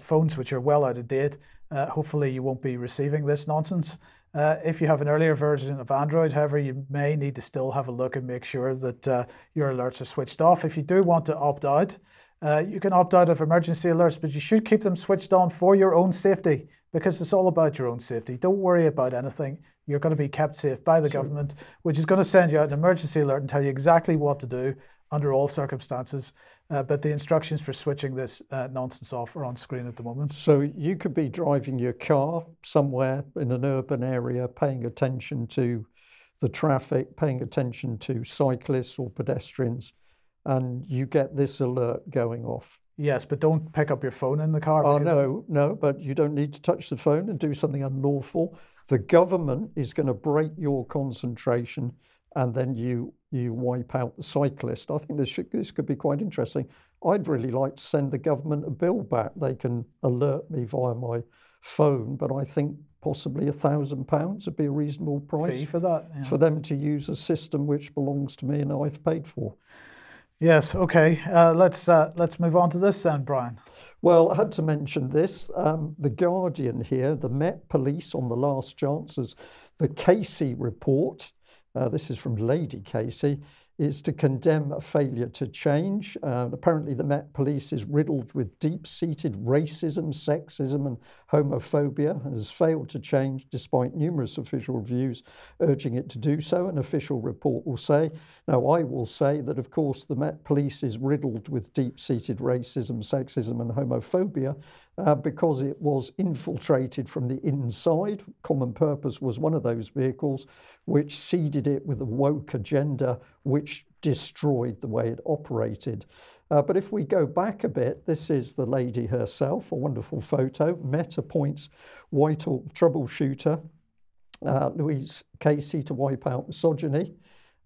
phones which are well out of date, hopefully you won't be receiving this nonsense. Uh, if you have an earlier version of Android, however, you may need to still have a look and make sure that uh, your alerts are switched off. If you do want to opt out, uh, you can opt out of emergency alerts, but you should keep them switched on for your own safety because it's all about your own safety. Don't worry about anything. You're going to be kept safe by the sure. government, which is going to send you out an emergency alert and tell you exactly what to do under all circumstances. Uh, but the instructions for switching this uh, nonsense off are on screen at the moment. So you could be driving your car somewhere in an urban area, paying attention to the traffic, paying attention to cyclists or pedestrians, and you get this alert going off. Yes, but don't pick up your phone in the car. Oh, no, no, but you don't need to touch the phone and do something unlawful. The government is going to break your concentration and then you you wipe out the cyclist. I think this should, this could be quite interesting. I'd really like to send the government a bill back. They can alert me via my phone, but I think possibly a thousand pounds would be a reasonable price Fee for that yeah. for them to use a system which belongs to me and I've paid for. Yes. Okay. Uh, let's uh, let's move on to this then, Brian. Well, I had to mention this. Um, the Guardian here, the Met Police on the last chances, the Casey report uh, this is from Lady Casey, is to condemn a failure to change. Uh, apparently, the Met Police is riddled with deep seated racism, sexism, and homophobia and has failed to change despite numerous official reviews urging it to do so. An official report will say. Now, I will say that, of course, the Met Police is riddled with deep seated racism, sexism, and homophobia uh, because it was infiltrated from the inside. Common Purpose was one of those vehicles which seeded it with a woke agenda, which destroyed the way it operated. Uh, but if we go back a bit, this is the lady herself, a wonderful photo. Met appoints Whitehall troubleshooter uh, Louise Casey to wipe out misogyny.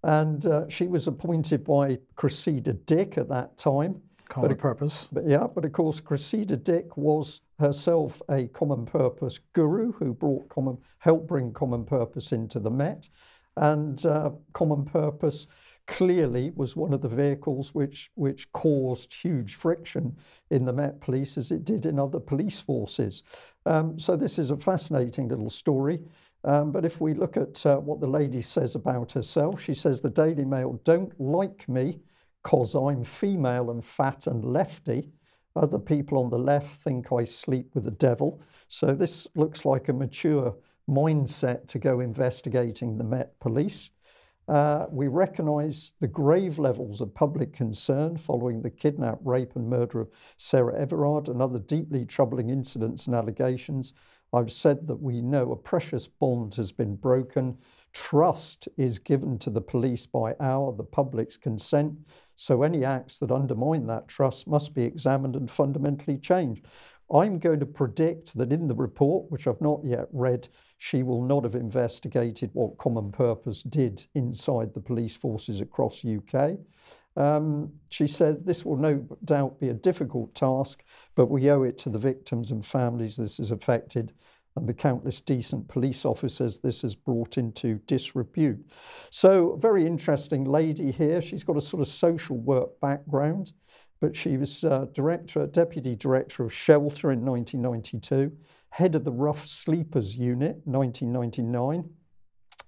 And uh, she was appointed by Cressida Dick at that time. Common purpose. But yeah, but of course, Cressida Dick was herself a common purpose guru who brought common, helped bring common purpose into the Met. And uh, common purpose clearly was one of the vehicles which, which caused huge friction in the Met Police as it did in other police forces. Um, so this is a fascinating little story. Um, but if we look at uh, what the lady says about herself, she says the Daily Mail don't like me because I'm female and fat and lefty. Other people on the left think I sleep with the devil. So this looks like a mature mindset to go investigating the Met Police. Uh, we recognise the grave levels of public concern following the kidnap, rape, and murder of Sarah Everard and other deeply troubling incidents and allegations. I've said that we know a precious bond has been broken. Trust is given to the police by our, the public's consent. So any acts that undermine that trust must be examined and fundamentally changed. I'm going to predict that in the report, which I've not yet read, she will not have investigated what Common Purpose did inside the police forces across UK. Um, she said this will no doubt be a difficult task, but we owe it to the victims and families this has affected and the countless decent police officers this has brought into disrepute. So, very interesting lady here. She's got a sort of social work background, but she was uh, director, deputy director of Shelter in 1992, head of the Rough Sleepers Unit 1999,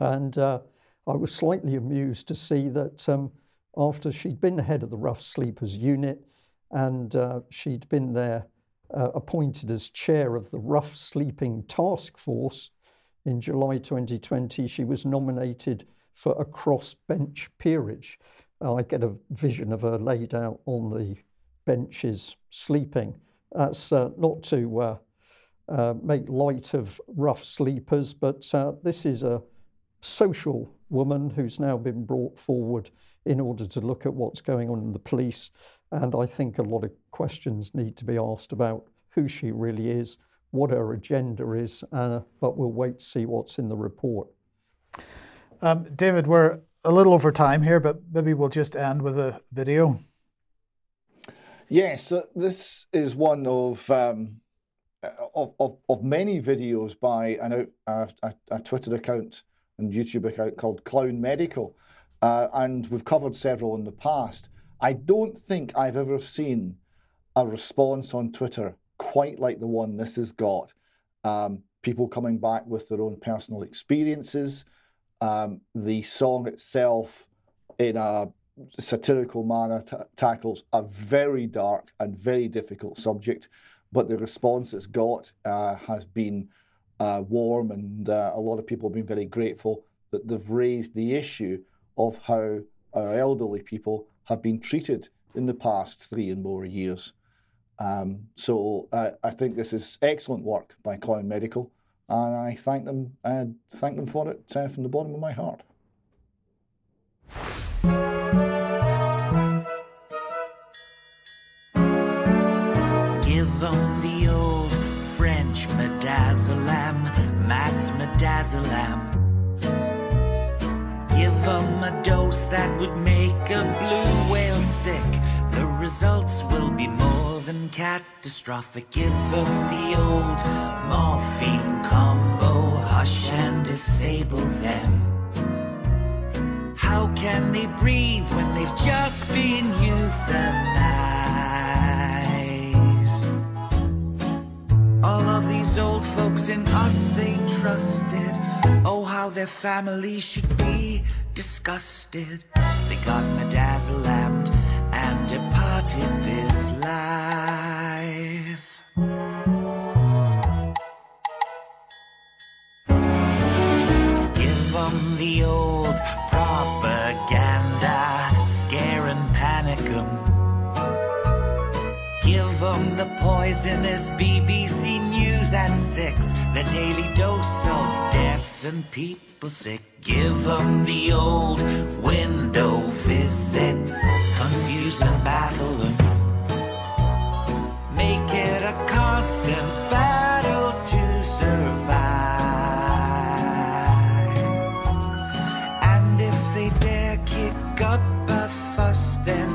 and uh, I was slightly amused to see that um, after she'd been the head of the Rough Sleepers Unit and uh, she'd been there uh, appointed as chair of the Rough Sleeping Task Force. In July 2020, she was nominated for a crossbench peerage. Uh, I get a vision of her laid out on the benches sleeping. That's uh, not to uh, uh, make light of rough sleepers, but uh, this is a social woman who's now been brought forward in order to look at what's going on in the police. And I think a lot of questions need to be asked about who she really is, what her agenda is, uh, but we'll wait to see what's in the report. Um, David, we're a little over time here, but maybe we'll just end with a video. Yes, uh, this is one of, um, of, of, of many videos by an, a, a, a Twitter account and YouTube account called Clown Medical. Uh, and we've covered several in the past. I don't think I've ever seen a response on Twitter quite like the one this has got. Um, people coming back with their own personal experiences. Um, the song itself, in a satirical manner, t- tackles a very dark and very difficult subject, but the response it's got uh, has been uh, warm, and uh, a lot of people have been very grateful that they've raised the issue of how our elderly people have been treated in the past three and more years. Um, so uh, I think this is excellent work by Clown Medical, and I thank them uh, thank them for it uh, from the bottom of my heart. Give them Matt's them. Give them a dose that would make a blue whale sick. The results will be more than catastrophic. Give them the old morphine combo, hush and disable them. How can they breathe when they've just been euthanized? All of these old folks in us they trusted. Oh, how their family should be disgusted. They got medazzalammed and departed this life. Give them the old propaganda, scare and panic 'em. Give them the poisonous BBC six, the daily dose of deaths and people sick. Give them the old window visits, confuse and baffle them. Make it a constant battle to survive. And if they dare kick up a fuss, then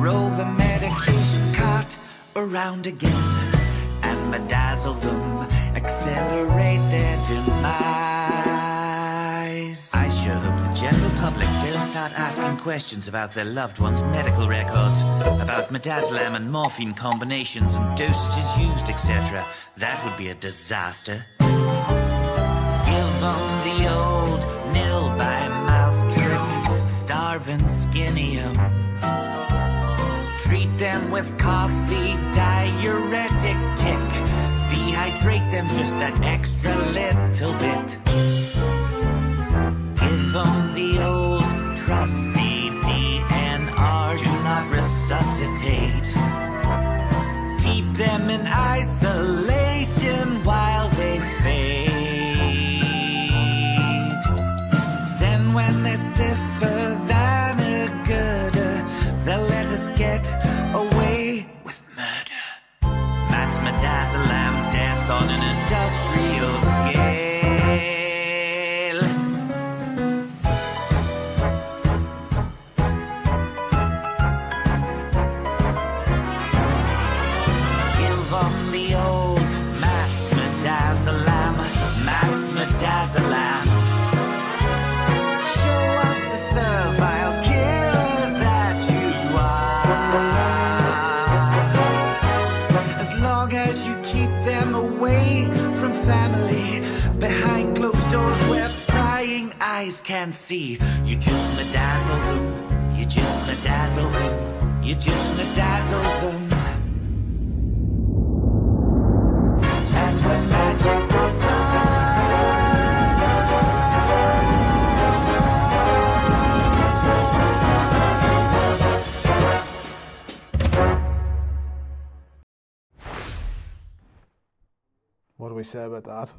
roll the medication cart around again and bedazzle them, accelerate their demise. I sure hope the general public don't start asking questions about their loved ones' medical records, about midazolam and morphine combinations and dosages used, etc. That would be a disaster. Give them the old nil by mouth trick, starve and skinny 'em. Treat them with coffee, diuretic kick. Dehydrate them just that extra little bit. Give them eyes can see, you just medazzle them, you just medazzle them, you just medazzle them. And when magic will start. What do we say about that?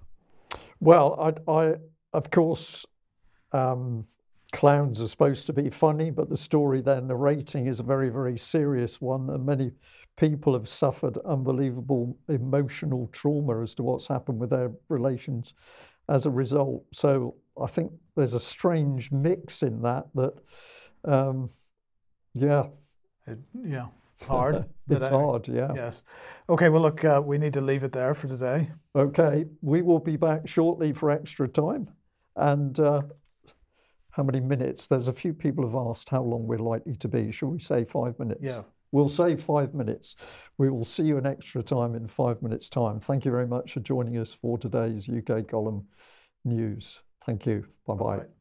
Well, I, I of course, um, clowns are supposed to be funny, but the story they're narrating is a very, very serious one, and many people have suffered unbelievable emotional trauma as to what's happened with their relations as a result. So I think there's a strange mix in that. That, um, yeah, It, yeah, it's hard. it's I- hard. Yeah. Yes. Okay, well, look, uh, we need to leave it there for today. Okay, we will be back shortly for extra time. And uh, how many minutes? There's a few people have asked how long we're likely to be. Shall we say five minutes? Yeah. We'll say five minutes. We will see you in extra time in five minutes' time. Thank you very much for joining us for today's UK Column News. Thank you. Bye. Bye.